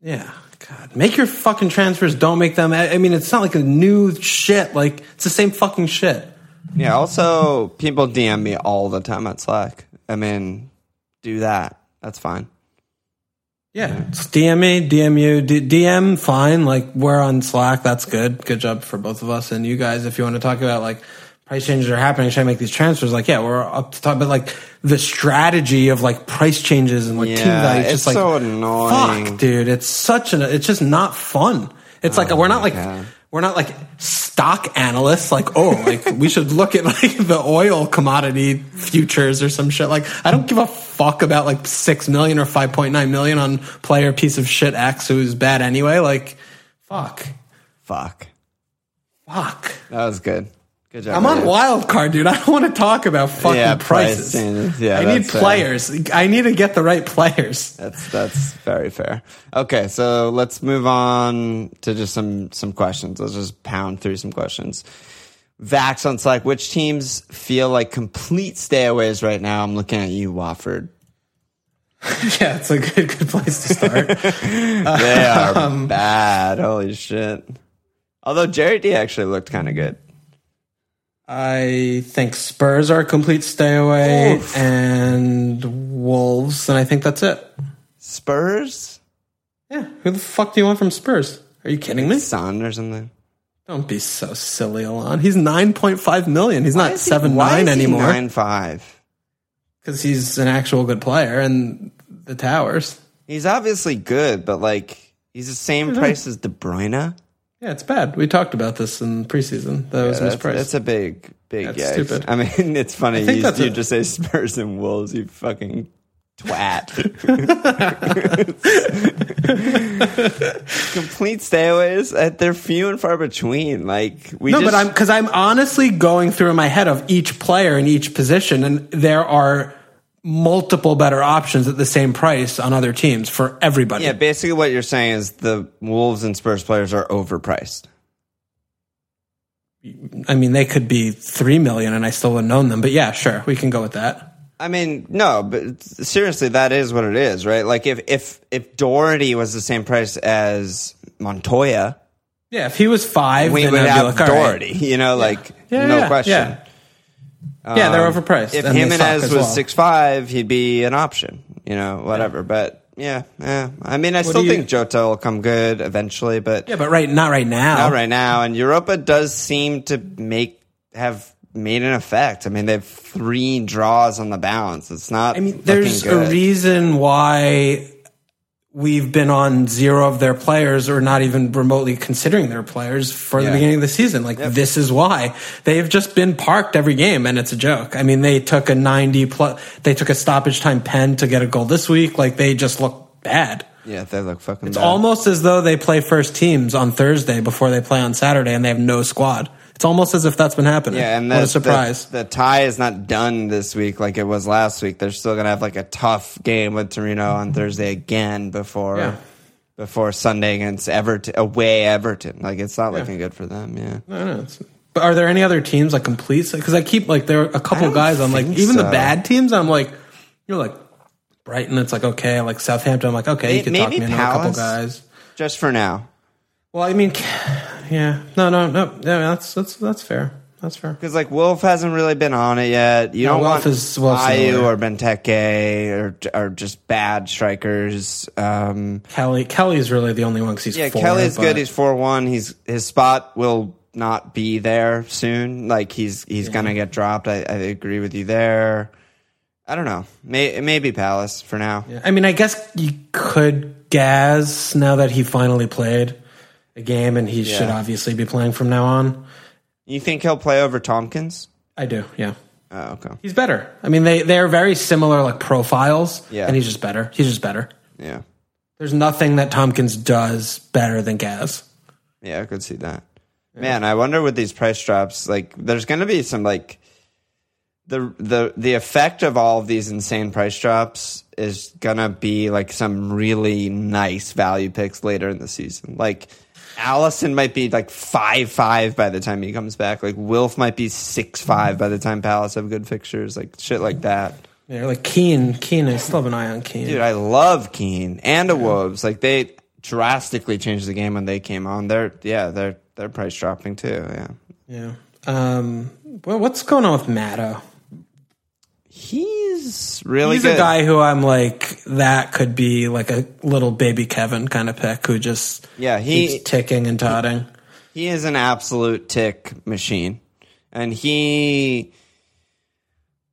Yeah, God, make your fucking transfers. Don't make them. I mean, it's not like a new shit. Like it's the same fucking shit. Yeah. Also, people DM me all the time on Slack. I mean, do that. That's fine. Yeah, it's DM me, DM you, D- DM fine. Like we're on Slack. That's good. Good job for both of us and you guys. If you want to talk about like price changes are happening, should I make these transfers? Like, yeah, we're up to talk. But like the strategy of like price changes and like team Yeah, value, it's just like so annoying. Fuck, dude, it's such an. It's just not fun. It's like oh we're not like. God. We're not like stock analysts, like, oh, like we should look at like the oil commodity futures or some shit. Like, I don't give a fuck about like six million or five point nine million on player piece of shit X who's bad anyway. Like, fuck, Fuck. fuck. That was good. Good job. I'm on wild card, dude. I don't want to talk about fucking Yeah, prices. Yeah, I need that's fair. players. I need to get the right players. That's that's very fair. Okay, so let's move on to just some some questions. Let's just pound through some questions. Vax on Slack. Which teams feel like complete stayaways right now? I'm looking at you, Watford. yeah, it's a good good place to start. They are Um, bad. Holy shit. Although Jerry D actually looked kind of good. I think Spurs are a complete stay away, Oof. and Wolves, and I think that's it. Spurs, Yeah, who the fuck do you want from Spurs? Are you kidding me? Son or something. Don't be so silly, Alon. He's nine point five million. He's not Why he- seven why nine he anymore Nine five. because he's an actual good player. And the Towers, He's obviously good, but like he's the same price as De Bruyne. Yeah, it's bad. We talked about this in preseason. That was That's, mispriced. that's a big, big That's stupid. I mean, it's funny. You, you a- just say Spurs and Wolves, you fucking twat. Complete stayaways. uh, They're few and far between. Like we no, just, but I'm because I'm honestly going through in my head of each player in each position, and there are multiple better options at the same price on other teams for everybody. yeah. Basically, what you're saying is the Wolves and Spurs players are overpriced. I mean, they could be three million, and I still wouldn't own them. But yeah, sure, we can go with that. I mean, no, but seriously, that is what it is, right? Like if if if Doherty was the same price as Montoya, Yeah, if he was five, we would I'd be have like, all right. Doherty. You know, like Yeah, no yeah, question. Yeah. they're um, overpriced. If and they suck Jimenez as was well. six five, he'd be an option. You know, whatever. But yeah, yeah. I mean, I still you- think Jota will come good eventually, but yeah, but right, not right now. not right now. And Europa does seem to make have made an effect. I mean, they have three draws on the balance. It's not. I mean, there's a reason why we've been on zero of their players or not even remotely considering their players for the beginning of the season. Like, this is why. They've just been parked every game, and it's a joke. I mean, they took a 90 plus, they took a stoppage time pen to get a goal this week. Like, they just look bad. Yeah, they look fucking. It's bad. almost as though they play first teams on Thursday before they play on Saturday and they have no squad. It's almost as if that's been happening. Yeah, and what the, a surprise. The, the tie is not done this week like it was last week. They're still gonna have like a tough game with Torino on mm-hmm. Thursday again before Yeah. before Sunday against Everton away Everton. Like it's not looking good for them. Yeah. Know. It's- But are there any other teams like complete? Because I keep like there are a couple guys. I'm like even the bad teams. I'm like you're like Brighton. It's like okay. Like Southampton. I'm like okay. You could talk me into a couple guys. Just for now. Well, I mean, yeah. No, no, no. Yeah, that's that's that's fair. That's fair. Because like Wolf hasn't really been on it yet. You No, don't Wolf want is- Wolf's Ayew or Benteke or or just bad strikers. Um, Kelly Kelly's really the only one because he's yeah, four, Kelly's but- good. He's four one. He's his spot will not be there soon. Like he's he's gonna get dropped. I, I agree with you there. I don't know. May, maybe Palace for now. I mean, I guess you could Gaz now that he finally played a game and he should obviously be playing from now on. You think he'll play over Tomkins? I do, yeah. Oh, okay. He's better. I mean, they they're very similar like profiles. Yeah. and he's just better. He's just better. Yeah. There's nothing that Tomkins does better than Gaz. Yeah, I could see that. Man, I wonder with these price drops, like there's gonna be some like the the the effect of all of these insane price drops is gonna be like some really nice value picks later in the season. Like Alisson might be like five five by the time he comes back. Like Wilf might be six five by the time Palace have good fixtures. Like shit like that. Yeah, like Kean. Kean, I still have an eye on Kean. Dude, I love Kean and the Wolves. Like they drastically changed the game when they came on. They're yeah, they're they're price dropping too. Yeah. yeah. Um. Well, what's going on with Matto? He's really He's good. a guy who I'm like that could be like a little baby Kevin kind of pick who just Yeah, he keeps ticking and totting. he is an absolute tick machine, and he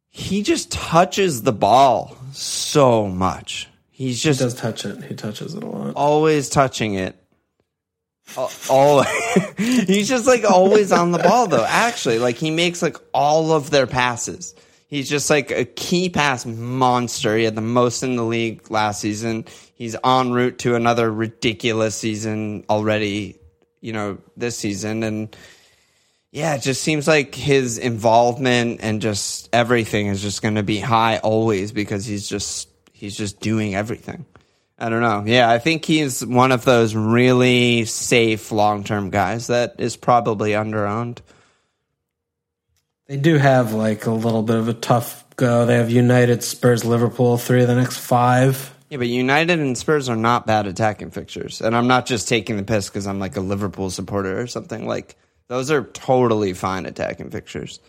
he just touches the ball so much. He's just He does touch it. He touches it a lot. always touching it. Always. He's just like always on the ball though. Actually, like he makes like all of their passes. He's just like a key pass monster. He had the most in the league last season. He's en route to another ridiculous season already, you know, this season and yeah, it just seems like his involvement and just everything is just going to be high always because he's just he's just doing everything. I don't know. Yeah, I think he's one of those really safe long term guys that is probably underowned. They do have like a little bit of a tough go. They have United, Spurs, Liverpool, three of the next five. Yeah, but United and Spurs are not bad attacking fixtures. And I'm not just taking the piss because I'm like a Liverpool supporter or something. Like, those are totally fine attacking fixtures.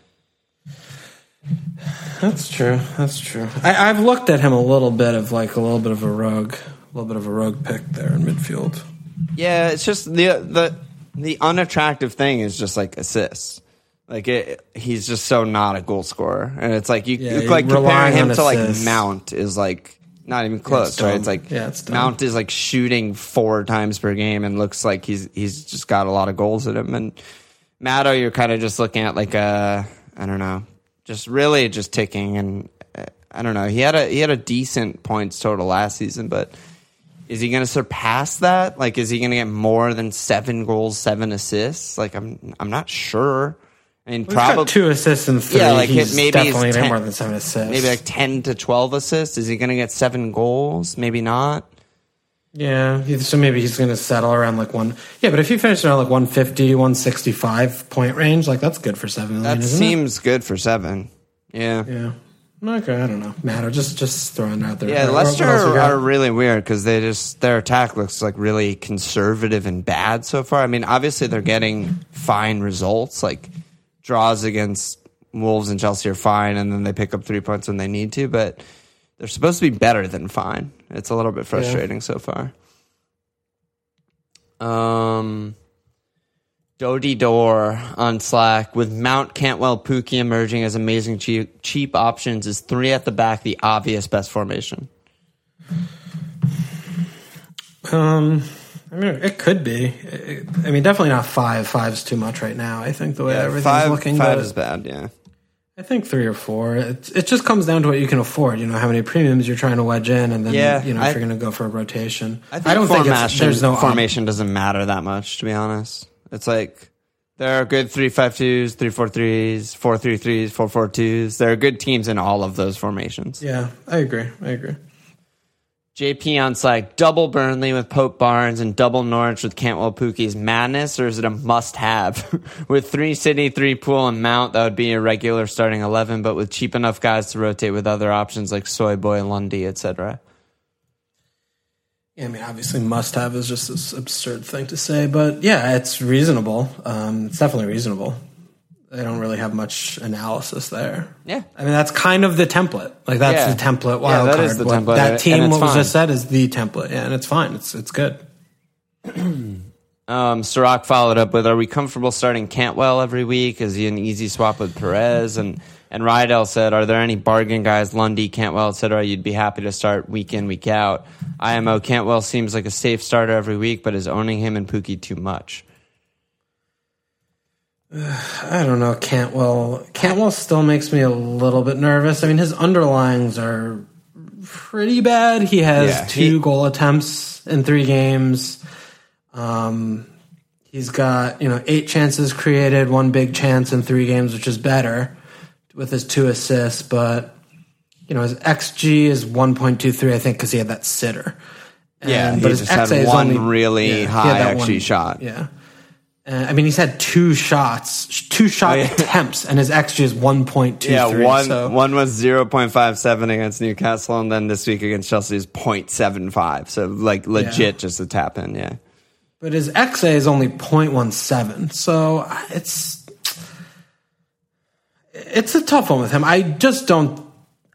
That's true. That's true. I, I've looked at him a little bit of like a little bit of a rogue, a little bit of a rogue pick there in midfield. Yeah, it's just the the the unattractive thing is just like assists. Like it, he's just so not a goal scorer, and it's like you Yeah, like comparing him to like. Mount is like not even close, right? It's like Yeah, it's. Mount is like shooting four times per game and looks like he's he's just got a lot of goals in him. And Matto, you're kind of just looking at like a I don't know, just really just ticking. And uh, I don't know, he had a he had a decent points total last season, but is he going to surpass that? Like, is he going to get more than seven goals, seven assists? Like, I'm I'm not sure. I mean, He's probably two assists and three. Yeah, like, he's maybe definitely he's 10 more than seven assists. maybe like ten to twelve assists. Is he going to get seven goals? Maybe not. yeah. So maybe he's going to settle around like one. Yeah, but if he finishes around like 150, 165 point range, like that's good for seven million. That isn't seems good for seven. Yeah. Yeah. Okay, I don't know. Matter. Just just throwing out there. Yeah, What- Leicester else we got? are really weird because they just their attack looks like really conservative and bad so far. I mean, obviously they're getting fine results, like draws against Wolves and Chelsea are fine, and then they pick up three points when they need to. But they're supposed to be better than fine. It's a little bit frustrating so far. Um, Dodie Door on Slack with Mount Cantwell Pukki emerging as amazing cheap, cheap options is three at the back the obvious best formation. Um, I mean, it could be. I mean, definitely not five. Five's too much right now. I think the way everything's five looking. five is bad. Yeah, I think three or four. It, it just comes down to what you can afford. You know, how many premiums you're trying to wedge in, and then Yeah, you know I- if you're going to go for a rotation. I, think don't think formation, there's no formation doesn't matter that much. To be honest, it's like there are good three five twos, three four threes, four three threes, four four twos. There are good teams in all of those formations. Yeah, I agree. I agree. JP on Slack, double Burnley with Pope Barnes and double Norwich with Cantwell Pukki's madness, or is it a must have? with three City, three Pool, and Mount, that would be a regular starting 11, but with cheap enough guys to rotate with other options like Soy Boy, Lundy, etc. Yeah, I mean, obviously, must have is just this absurd thing to say, but yeah, it's reasonable. Um, it's definitely reasonable. They don't really have much analysis there. Yeah. I mean, that's kind of the template. Like that's Yeah. the template Yeah, that card. is the What template, that team, what was just said, is the template. Yeah, and it's fine. It's it's good. Um, Sirac followed up with, "Are we comfortable starting Cantwell every week? Is he an easy swap with Perez?" And and Rydell said, "Are there any bargain guys, Lundy, Cantwell, etc. You'd be happy to start week in, week out? IMO Cantwell seems like a safe starter every week, but is owning him and Pukki too much." I don't know. Cantwell Cantwell still makes me a little bit nervous. I mean, his underlings are pretty bad. He has Yeah, two he- goal attempts in three games. Um, he's got you know eight chances created, one big chance in three games, which is better with his two assists. But you know his xG is one point two three, I think, because he had that sitter. Yeah, And- he his just had XA is one only- really yeah, high XG one- shot. Yeah. Uh, I mean, he's had two shots, two shot Oh, yeah. attempts, and his XG is one point two Yeah, one so, one was zero point five seven against Newcastle, and then this week against Chelsea is 0.75. So like legit, just a tap in. Yeah. but his XA is only 0.17. So uh, it's it's a tough one with him. I just don't.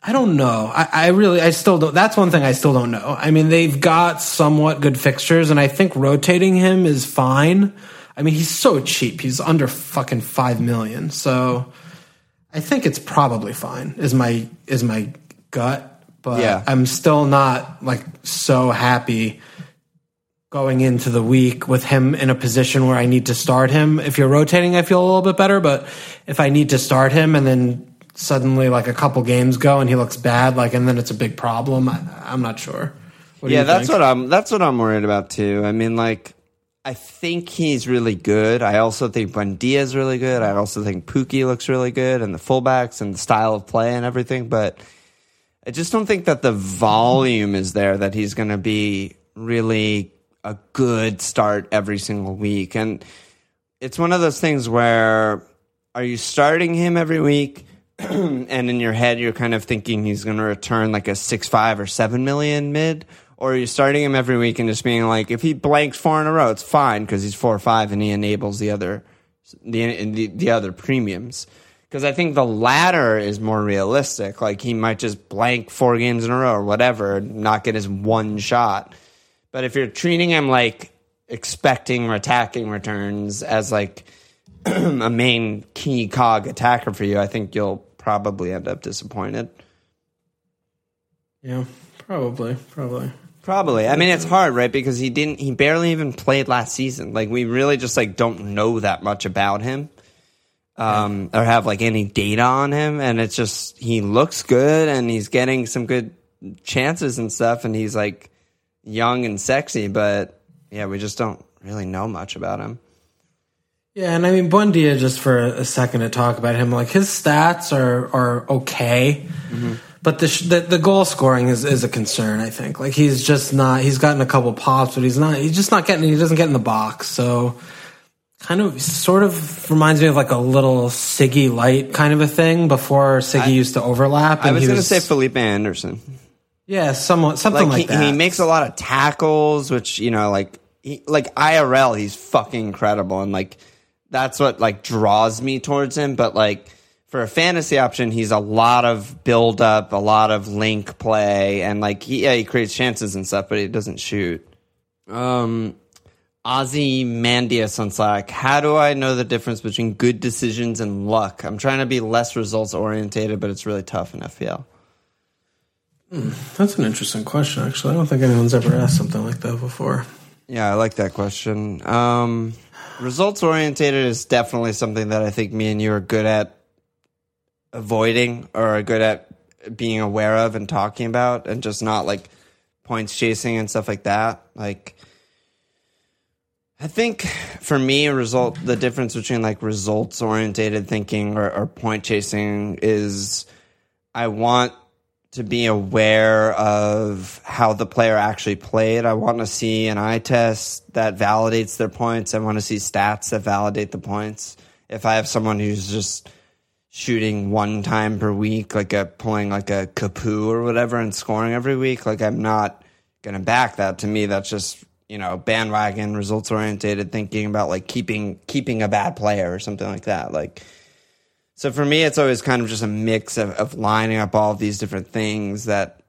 I don't know. I, I really, I still don't. That's one thing I still don't know. I mean, they've got somewhat good fixtures, and I think rotating him is fine. I mean, he's so cheap. He's under fucking five million. So I think it's probably fine. Is my is my gut, but Yeah. I'm still not like so happy going into the week with him in a position where I need to start him. If you're rotating, I feel a little bit better, but if I need to start him and then suddenly like a couple games go and he looks bad, like and then it's a big problem, I, I'm not sure. What yeah, that's think? what I'm. That's what I'm worried about too. I mean, like, I think he's really good. I also think Buendia is really good. I also think Pukki looks really good, and the fullbacks and the style of play and everything. But I just don't think that the volume is there that he's going to be really a good start every single week. And it's one of those things where are you starting him every week? and in your head, you're kind of thinking he's going to return like a six, five, or seven million mid, or you're you starting him every week and just being like, if he blanks four in a row, it's fine because he's four or five and he enables the other, the the, the other premiums. Because I think the latter is more realistic. Like he might just blank four games in a row or whatever, not get his one shot. But if you're treating him like expecting attacking returns as like a main key cog attacker for you, I think you'll probably end up disappointed. Yeah, probably, probably. Probably. I mean, it's hard, right? Because he didn't, he barely even played last season. Like, we really just like don't know that much about him, um, or have like any data on him. And it's just he looks good, and he's getting some good chances and stuff, and he's like young and sexy. But yeah, we just don't really know much about him. Yeah, and I mean Buendia. Just for a second to talk about him, like his stats are are okay, mm-hmm. But the, the, the goal scoring is is a concern. I think like he's just not. He's gotten a couple pops, but he's not. He's just not getting. He doesn't get in the box. So kind of sort of reminds me of like a little Siggy light kind of a thing before Siggy I, used to overlap. I was going to say Felipe Anderson. Yeah, somewhat something like, like he, that. He makes a lot of tackles, which you know, like he, like IRL, he's fucking incredible, and like that's what like draws me towards him. But like for a fantasy option, he's a lot of build up, a lot of link play, and like he, yeah, he creates chances and stuff, but he doesn't shoot. Um, Ozzy Mandius on Slack. How do I know the difference between good decisions and luck? I'm trying to be less results orientated, but it's really tough in FPL. That's an interesting question, actually. I don't think anyone's ever asked something like that before. Yeah, I like that question. Um, results orientated is definitely something that I think me and you are good at avoiding or are good at being aware of and talking about and just not like points chasing and stuff like that. Like I think for me result the difference between like results orientated thinking or, or point chasing is I want to be aware of how the player actually played. I want to see an eye test that validates their points. I want to see stats that validate the points. If I have someone who's just shooting one time per week, like a pulling like a Capoue or whatever and scoring every week, like I'm not gonna back that. To me, that's just you know bandwagon results oriented thinking about like keeping keeping a bad player or something like that. Like so for me, it's always kind of just a mix of, of lining up all these different things that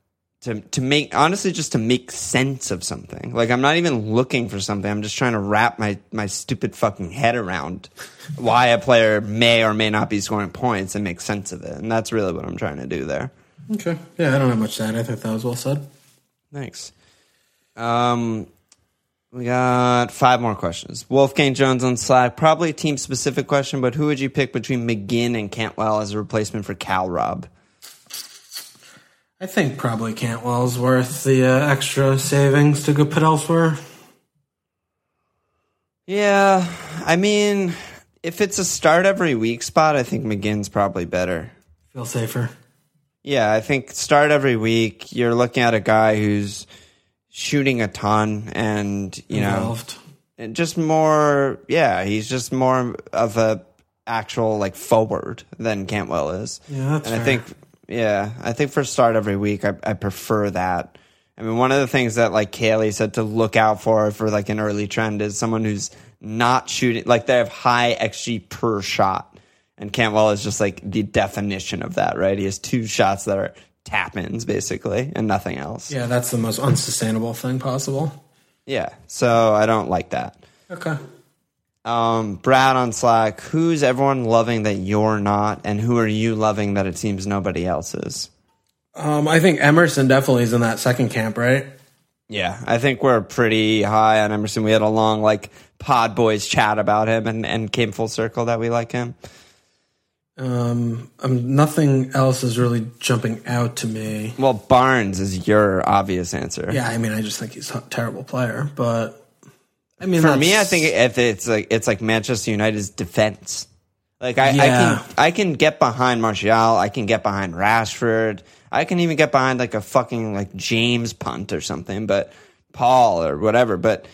to to make honestly just to make sense of something. Like I'm not even looking for something. I'm just trying to wrap my my stupid fucking head around why a player may or may not be scoring points and make sense of it. And that's really what I'm trying to do there. Okay. Yeah, I don't have much to add. I think that was well said. Thanks. Um, we got five more questions. Wolfgang Jones on Slack. Probably a team specific question, but who would you pick between McGinn and Cantwell as a replacement for Cal Rob? I think probably Cantwell's worth the uh, extra savings to go put elsewhere. Yeah, I mean, if it's a start every week spot, I think McGinn's probably better. Feel safer. Yeah, I think start every week. You're looking at a guy who's shooting a ton and you Involved. know just more yeah he's just more of a actual like forward than cantwell is yeah and fair. i think yeah i think for start every week I, I prefer that i mean one of the things that like kaylee said to look out for for like an early trend is someone who's not shooting like they have high xg per shot and cantwell is just like the definition of that right he has two shots that are tap ins basically and nothing else. Yeah, that's the most unsustainable thing possible. Yeah, so I don't like that. Okay. Um, Brad on Slack, who's everyone loving that you're not, and who are you loving that it seems nobody else is? Um, I think Emerson definitely is in that second camp, right? Yeah, I think we're pretty high on Emerson. We had a long like pod boys chat about him and, and came full circle that we like him. Um, um, nothing else is really jumping out to me. Well, Barnes is your obvious answer. Yeah, I mean, I just think he's a terrible player, but I mean, For me, I think if it's like it's like Manchester United's defense. Like I, I can I can get behind Martial, I can get behind Rashford, I can even get behind like a fucking like James punt or something, but Paul or whatever. But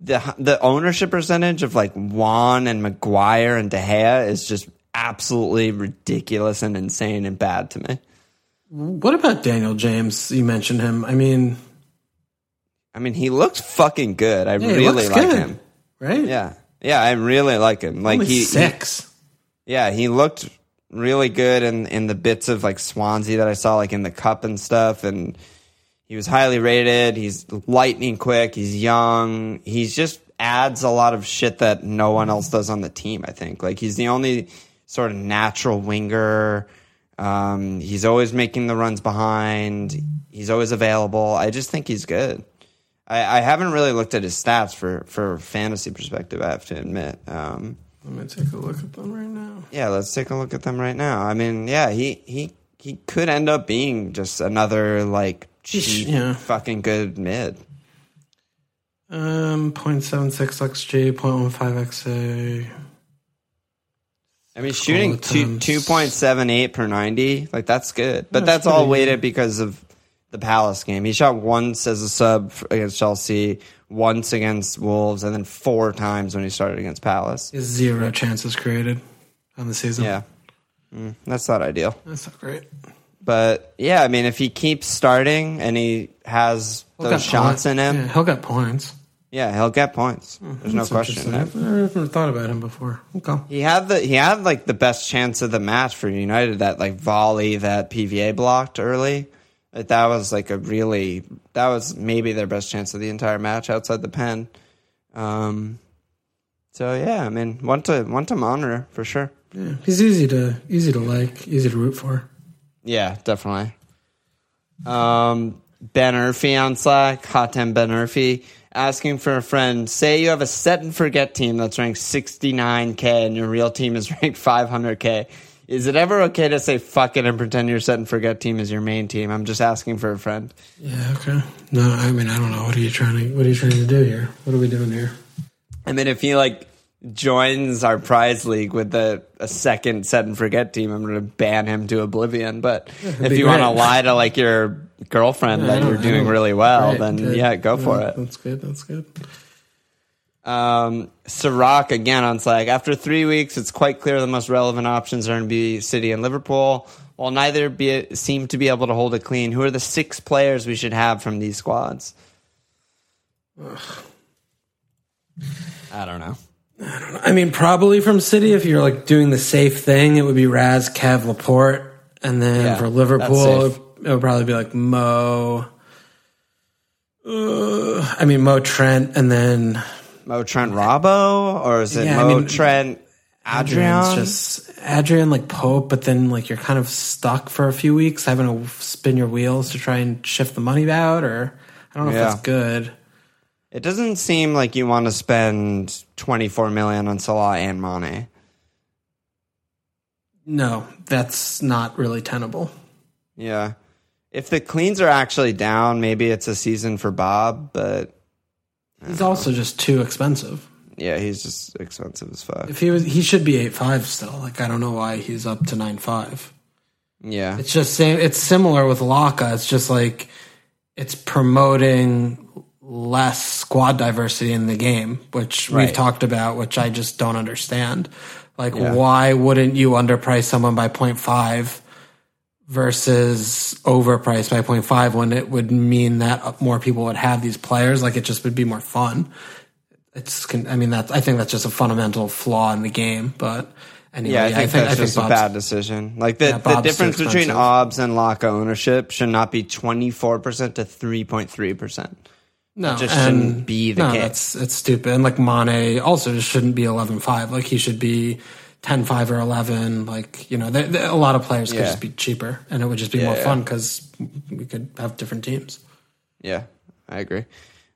the the ownership percentage of like Wan and Maguire and De Gea is just absolutely ridiculous and insane and bad to me. What about Daniel James? You mentioned him. I mean, I mean, he looks fucking good. I yeah, he really like good, him. right? Yeah, yeah, I really like him. Like Only he, he six. Yeah, he looked really good in in the bits of like Swansea that I saw, like in the cup and stuff, and he was highly rated. He's lightning quick. He's young. He's just adds a lot of shit that no one else does on the team. I think like he's the only sort of natural winger. Um, he's always making the runs behind. He's always available. I just think he's good. I, I haven't really looked at his stats for for fantasy perspective. I have to admit. Um, Let me take a look at them right now. yeah, let's take a look at them right now. I mean, yeah, he he he could end up being just another like cheap, yeah. fucking good mid. Um, 0.76 xg, 0.15 xa. I mean, shooting two two point seven eight per ninety, like that's good. But That's that's all weighted because of the Palace game. He shot once as a sub against Chelsea, once against Wolves, and then four times when he started against Palace. Is zero chances created on the season. Yeah, Mm, that's not ideal. that's not great. But yeah, I mean, if he keeps starting and he has He'll those shots points. in him, Yeah, he'll get points. Yeah, he'll get points. There's no question. I've never thought about him before. Okay. He had the he had like the best chance of the match for United. That like volley that PVA blocked early. That was like a really that was maybe their best chance of the entire match outside the pen. Um, so yeah, I mean one to one to monitor for sure. Yeah, he's easy to easy to like, easy to root for. Yeah, definitely. Um, Ben Urfi on Slack, Hot 10 Ben Urfi, asking for a friend. Say you have a set and forget team that's ranked 69K and your real team is ranked 500K. Is it ever okay to say fuck it and pretend your set and forget team is your main team? I'm just asking for a friend. Yeah. Okay. No, I mean, I don't know. What are you trying to What are you trying to do here? What are we doing here? I mean, if he like joins our prize league with the a second set and forget team, I'm going to ban him to oblivion. But if be you want to lie to like your girlfriend I that you're doing really well, Right, then good. yeah, go for Yeah, it. That's good. That's good. Um, Sirac again on Slack. After three weeks, it's quite clear the most relevant options are going to be City and Liverpool. While neither be, seem to be able to hold it clean, who are the six players we should have from these squads? I don't know. I mean, probably from City. If you're like doing the safe thing, it would be Raz, Kev, Laporte, and then Yeah, for Liverpool, it would probably be like Mo. Uh, I mean, Mo Trent, and then Mo Trent Robbo, or is it Yeah, I Mo mean, Trent Adrian? Adrian's just Adrian like Pope, but then like you're kind of stuck for a few weeks having to spin your wheels to try and shift the money out, or I don't know Yeah. if that's good. It doesn't seem like you want to spend 24 million on Salah and Mane. No, that's not really tenable. Yeah. If the cleans are actually down, maybe it's a season for Bob, but He's also just too expensive. yeah, he's just expensive as fuck. If he was, he should be eight five still. Like I don't know why he's up to nine five. Yeah. It's just same. It's similar with Laka. It's just like it's promoting less squad diversity in the game, which Right. we've talked about, which I just don't understand. Like, Yeah. why wouldn't you underprice someone by 0.5 versus overpriced by 0.5 when it would mean that more people would have these players? Like, it just would be more fun. It's, I mean, that's, I think that's just a fundamental flaw in the game, but anyway, Yeah, I think that's just a bad decision. Like the, Yeah, the difference between. OBS and Laka ownership should not be 24% to 3.3%. No, just shouldn't be the no, case. That's it's stupid. And like Mane also just shouldn't be 11-5. Like he should be 10-5 or eleven. Like you know, there, there- a lot of players could Yeah. just be cheaper, and it would just be Yeah, more yeah. fun because we could have different teams. Yeah, I agree.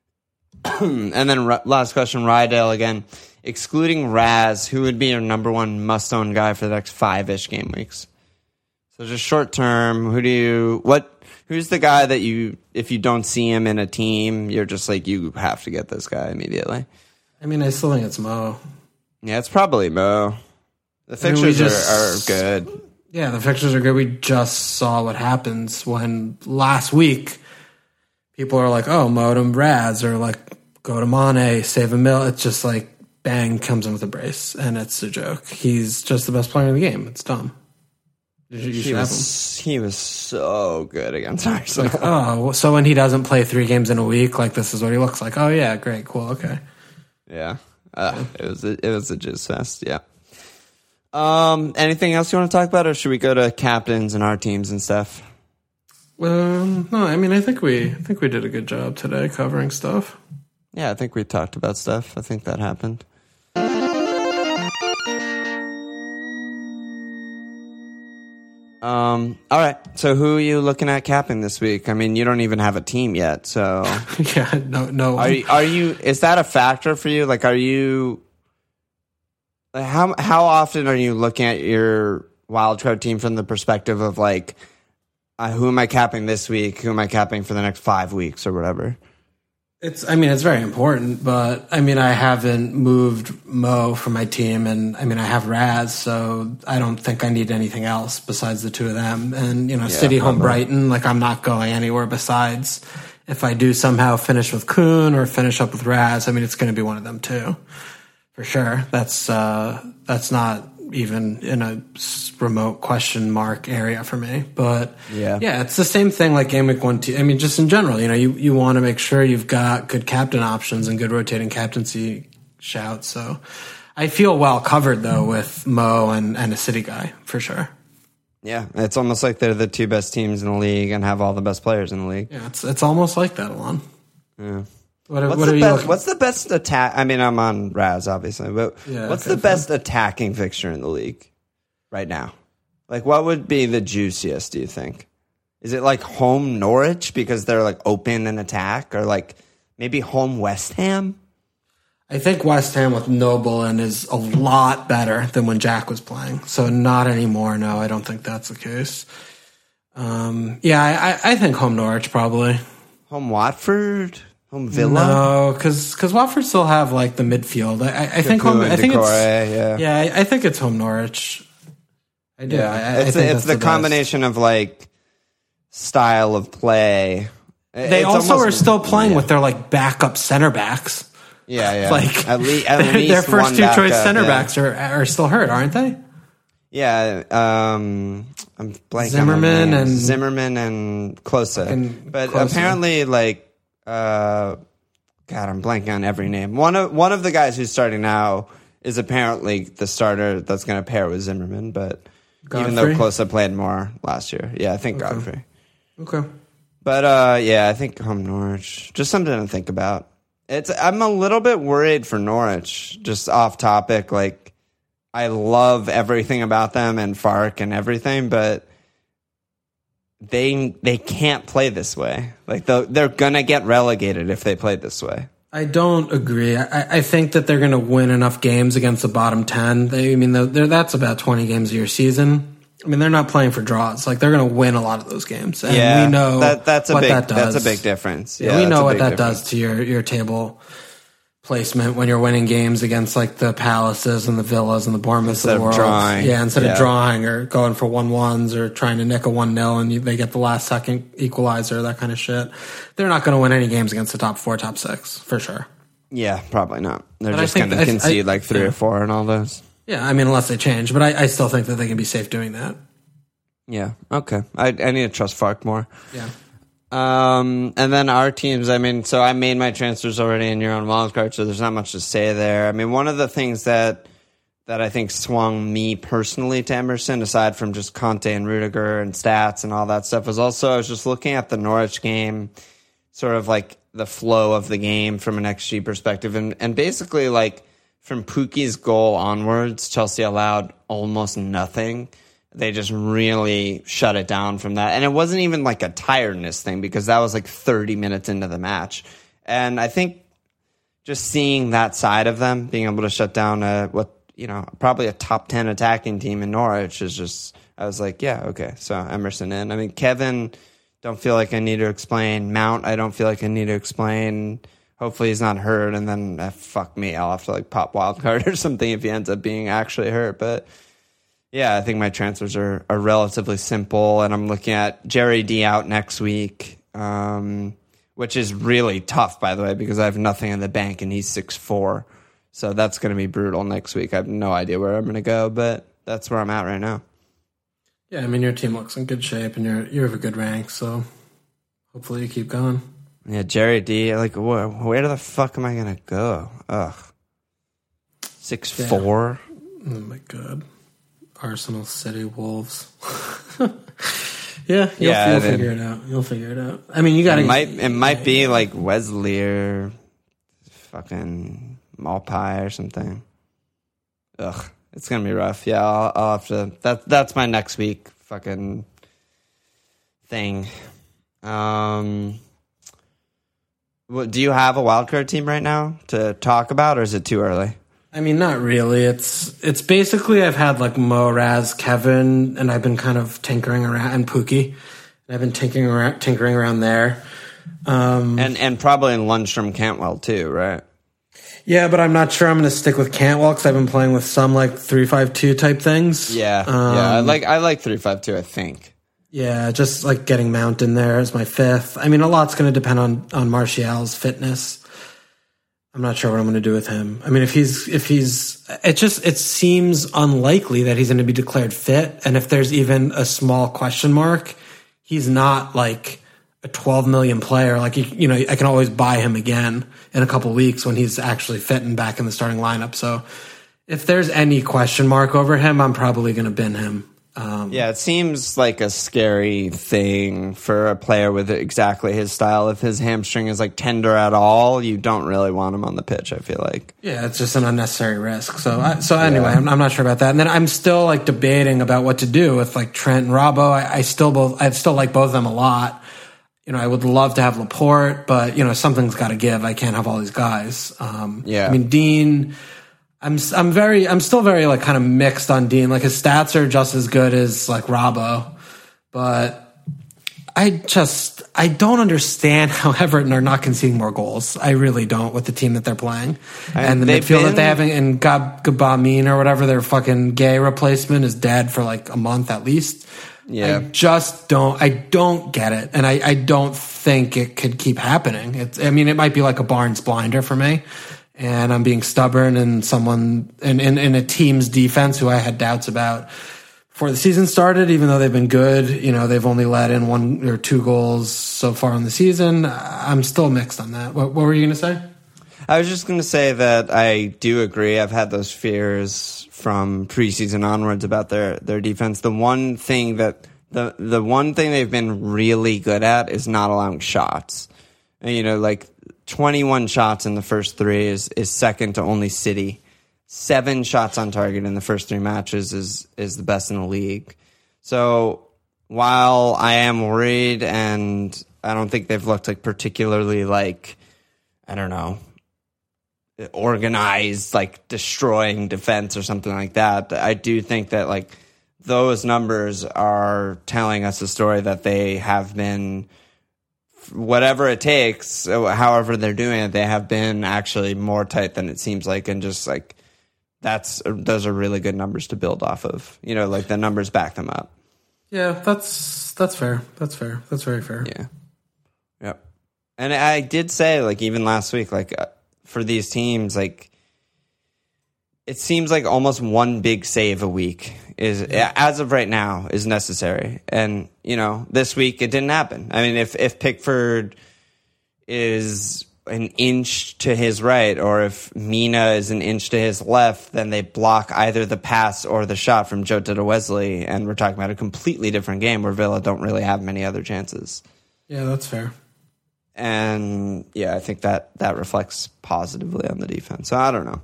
and then Ra- last question, Rydell again. Excluding Raz, who would be your number one must own guy for the next five ish game weeks? So just short term, who do you what who's the guy that you if you don't see him in a team, you're just like you have to get this guy immediately? I mean, I still think it's Mo. Yeah, it's probably Mo. The mean, we fixtures just- are, are good. Yeah, the fixtures are good. We just saw what happens when last week people are like, "Oh, Modem Raz," or like, "Go to Mane, save a mill." It's just like bang comes in with a brace, and it's a joke. He's just the best player in the game. It's dumb. He should have him. was, he was so good against Arsenal. Oh, so when he doesn't play three games in a week, like this is what he looks like. Oh yeah, great, cool, okay. Yeah, uh, it was a, it was a jizz fest. Yeah. Um, anything else you want to talk about, or should we go to captains and our teams and stuff? Um, no, I mean, I think we, I think we did a good job today covering stuff. Yeah, I think we talked about stuff. I think that happened. Um. All right. So, who are you looking at capping this week? I mean, you don't even have a team yet. So, yeah, no, no. are you, are you? Is that a factor for you? Like, are you? Like, How how often are you looking at your wild card team from the perspective of like, uh, who am I capping this week? Who am I capping for the next five weeks or whatever? It's, I mean, it's very important, but I mean, I haven't moved Mo from my team, and I mean, I have Raz, so I don't think I need anything else besides the two of them. And you know, City home. Brighton, like I'm not going anywhere besides. If I do somehow finish with Kun or finish up with Raz, I mean, it's going to be one of them too, for sure. That's uh, that's not even in a remote question mark area for me. But Yeah. yeah, it's the same thing like game week one, two. I mean, just in general, you know, you, you want to make sure you've got good captain options and good rotating captaincy shouts. So I feel well covered though with Mo and, and a city guy for sure. Yeah, it's almost like they're the two best teams in the league and have all the best players in the league. Yeah, it's it's almost like that, Alon. Yeah. What, What's what the best? What's the best attack? I mean, I'm on Raz obviously, but Yeah, what's okay, the best attacking fixture in the league right now? Like, what would be the juiciest? Do you think? Is it like home Norwich because they're like open and attack, or like maybe home West Ham? I think West Ham with Noble and is a lot better than when Jack was playing. So not anymore. No, I don't think that's the case. Um, yeah, I, I, I think home Norwich probably. Home Watford? Home Villa? No, because because Watford still have like the midfield. I, I, think home. I think Decore, it's yeah. yeah. I, I think it's home Norwich. I do. I, I it's think it's that's the, combination of like style of play. They also almost- are still playing yeah. with their like backup center backs. Yeah, yeah. Like at, le- at their, least their first two choice center yeah. backs are are still hurt, aren't they? Yeah, um, I'm blanking. Zimmermann and- Zimmermann and Klose. Fucking But apparently, like, uh, God, I'm blanking on every name. One of one of the guys who's starting now is apparently the starter that's going to pair with Zimmermann. But even though Godfrey? Klose played more last year, yeah, I think Godfrey. Okay. But uh, yeah, I think home Norwich. Just something to think about. It's I'm a little bit worried for Norwich. Just off topic, like I love everything about them and Farke and everything, but they they can't play this way. Like they're gonna get relegated if they play this way. I don't agree. I, I think that they're going to win enough games against the bottom ten. They, I mean, that's about twenty games a year season. I mean, they're not playing for draws. Like they're going to win a lot of those games, and yeah, we know that that's a what big that does. that's a big difference. Yeah, Yeah, we know what that difference. does to your your table placement when you're winning games against like the Palaces and the Villas and the Bournemouths Instead of the world. drawing. Yeah, instead Yeah. of drawing or going for one ones or trying to nick a one nil and you, they get the last second equalizer, that kind of shit. They're not going to win any games against the top four, top six for sure. Yeah, probably not. They're But just gonna I- concede I- like three yeah. or four and all those. Yeah, I mean, unless they change, but I, I still think that they can be safe doing that. Yeah. Okay. I I need to trust Farke more. Yeah. Um, and then our teams, I mean, so I made my transfers already in your own wild card, so there's not much to say there. I mean, one of the things that that I think swung me personally to Emerson, aside from just Kanté and Rudiger and stats and all that stuff, was also I was just looking at the Norwich game, sort of like the flow of the game from an XG perspective, and and basically like from Pukki's goal onwards, Chelsea allowed almost nothing they just really shut it down from that. And it wasn't even like a tiredness thing because that was like 30 minutes into the match. And I think just seeing that side of them, being able to shut down a, what, you know, probably a top 10 attacking team in Norwich is just, I was like, yeah, okay. So Emerson in. I mean, Kevin, don't feel like I need to explain. Mount, I don't feel like I need to explain. hopefully he's not hurt, and then uh, fuck me, I'll have to like pop wild card or something if he ends up being actually hurt. But yeah, I think my transfers are are relatively simple, and I'm looking at Jerry D out next week. Um, which is really tough, by the way, because I have nothing in the bank and he's six four. So that's going to be brutal next week. I have no idea where I'm going to go, but that's where I'm at right now. Yeah, I mean your team looks in good shape and you're you have a good rank, so hopefully you keep going. Yeah, Jerry D. Like, where, where the fuck am I going to go? Ugh, six four. Oh my god. Arsenal City Wolves. yeah, you'll, Yeah, you'll figure it out. You'll figure it out. I mean you gotta It might it might be like Wesley or fucking Maupay or something. Ugh, it's gonna be rough. Yeah, I'll, I'll have to. That that's my next week fucking thing. Um, what, do you have a wildcard team right now to talk about, or is it too early? I mean, not really. It's it's basically I've had like Mo, Raz, Kevin, and I've been kind of tinkering around, and Pukki. And I've been tinkering around, tinkering around there. Um, And and probably in Lundstram Cantwell too, right? yeah, but I'm not sure I'm going to stick with Cantwell because I've been playing with some like three five two type things. Yeah, Um, yeah. I like I like three five two. I think. Yeah, just like getting Mount in there as my fifth. I mean, a lot's going to depend on on Martial's fitness. I'm not sure what I'm going to do with him. I mean, if he's if he's it just it seems unlikely that he's going to be declared fit, and if there's even a small question mark, he's not like a 12 million player. Like you, you know, I can always buy him again in a couple weeks when he's actually fit and back in the starting lineup. So if there's any question mark over him, I'm probably going to bin him. Um, Yeah, it seems like a scary thing for a player with exactly his style. If his hamstring is like tender at all, you don't really want him on the pitch. I feel like. Yeah, it's just an unnecessary risk. So, I, so anyway, I'm, I'm not sure about that. And then I'm still like debating about what to do with like Trent and Robbo. I, I still both, I still like both of them a lot. You know, I would love to have Laporte, but you know, something's got to give. I can't have all these guys. Um, Yeah. I mean, Digne. I'm I'm very I'm still very like kind of mixed on Digne. Like his stats are just as good as like Robbo, but I just I don't understand how Everton are not conceding more goals. I really don't with the team that they're playing and the they've midfield that they have and Gab Gbamin or whatever their fucking gay replacement is dead for like a month at least. Yeah. I just don't I don't get it, and I I don't think it could keep happening. It's I mean it might be like a Barnes blinder for me. And I'm being stubborn, and someone in, in, in a team's defense who I had doubts about before the season started, even though they've been good, you know, they've only let in one or two goals so far in the season. I'm still mixed on that. What, what were you going to say? I was just going to say that I do agree. I've had those fears from preseason onwards about their their defense. The one thing that the the one thing they've been really good at is not allowing shots. And, you know, like 21 shots in the first three is is second to only City. Seven shots on target in the first three matches is is the best in the league. So while I am worried and I don't think they've looked like particularly like I don't know organized like destroying defense or something like that. I do think that like those numbers are telling us a story that they have been whatever it takes, however they're doing it, they have been actually more tight than it seems like and just like that's those are really good numbers to build off of. You know, like the numbers back them up. Yeah, that's that's fair. That's fair. That's very fair. Yeah. Yep. And I did say, like, even last week, like, uh, for these teams, like, it seems like almost one big save a week is, as of right now, is necessary. And, you know, this week it didn't happen. I mean, if, if Pickford is an inch to his right, or if Mina is an inch to his left, then they block either the pass or the shot from Jota to Wesley. And we're talking about a completely different game where Villa don't really have many other chances Yeah, that's fair. and yeah, I think that that reflects positively on the defense. So I don't know.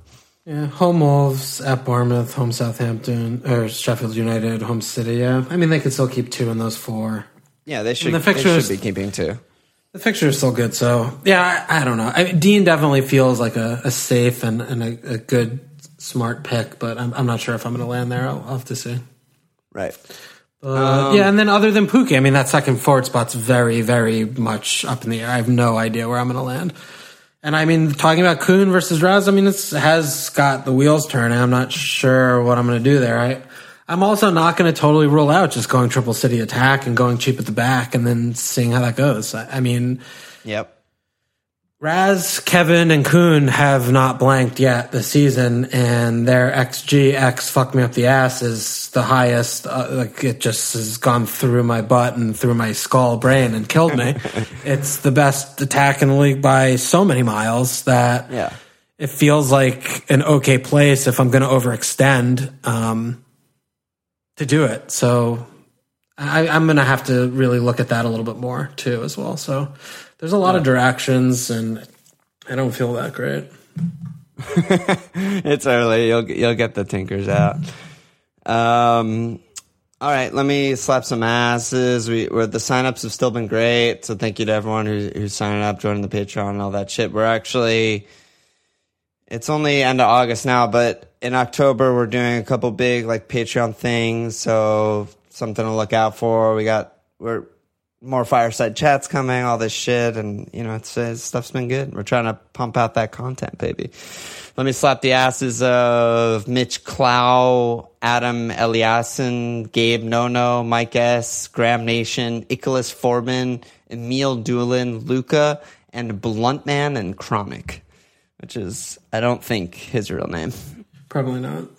Yeah, home Wolves at Bournemouth, home Southampton or Sheffield United, home City. Yeah, I mean they could still keep two in those four. Yeah, they should. the fixtures- should be keeping two. The fixture is still good, so yeah, I, I don't know. I mean, Digne definitely feels like a, a safe and, and a, a good, smart pick, but I'm, I'm not sure if I'm going to land there. I'll, I'll have to see. Right. Uh, yeah, and then other than Pukki, I mean, that second forward spot's very, very much up in the air. I have no idea where I'm going to land. And I mean, talking about Kun versus Raz, I mean, it has got the wheels turning. I'm not sure what I'm going to do there. I, I'm also not going to totally rule out just going triple city attack and going cheap at the back and then seeing how that goes. I, I mean, Yep. Raz, Kevin, and Kun have not blanked yet this season, and their XG X fuck me up the ass is the highest. Uh, like it just has gone through my butt and through my skull brain and killed me. it's the best attack in the league by so many miles that Yeah. it feels like an okay place if I'm going to overextend um, to do it. So I, I'm going to have to really look at that a little bit more too, as well. So there's a lot of directions, and I don't feel that great. it's early. You'll you'll get the tinkers out. Um, all right, let me slap some asses. We the signups have still been great, so thank you to everyone who who's signing up, joining the Patreon, and all that shit. We're actually it's only end of August now, but in October we're doing a couple big like Patreon things, so something to look out for. We got we're more fireside chats coming, all this shit, and you know, it's, uh, stuff's been good. We're trying to pump out that content, baby. Let me slap the asses of Mitch Clow, Adam Eliassen, Gabe Nono, Mike S, Graham Nation, Icarus Foreman, Emil Doolin, Luca, and Bluntman and Chronic, which is I don't think his real name. Probably not.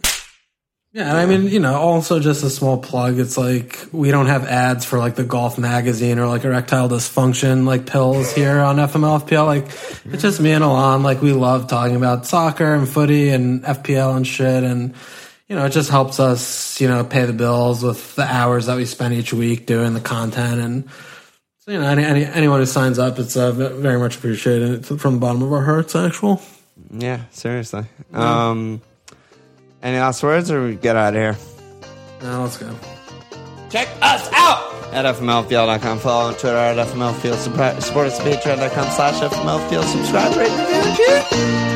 Yeah, and I mean, you know, also just a small plug. It's like we don't have ads for like the golf magazine or like erectile dysfunction like pills here on FML FPL. Like it's just me and Alon. Like we love talking about soccer and footy and FPL and shit. And you know, it just helps us, you know, pay the bills with the hours that we spend each week doing the content. And so, you know, any, any anyone who signs up, it's uh, very much appreciated it's from the bottom of our hearts. Actual. Yeah, seriously. Um, any last words, or we get out of here? Now let's go. Check us out at fmlfl.com. Follow on Twitter at fmlfield. Support us at patreon.com slash fmlfield. Subscribe, rate, review, and shit.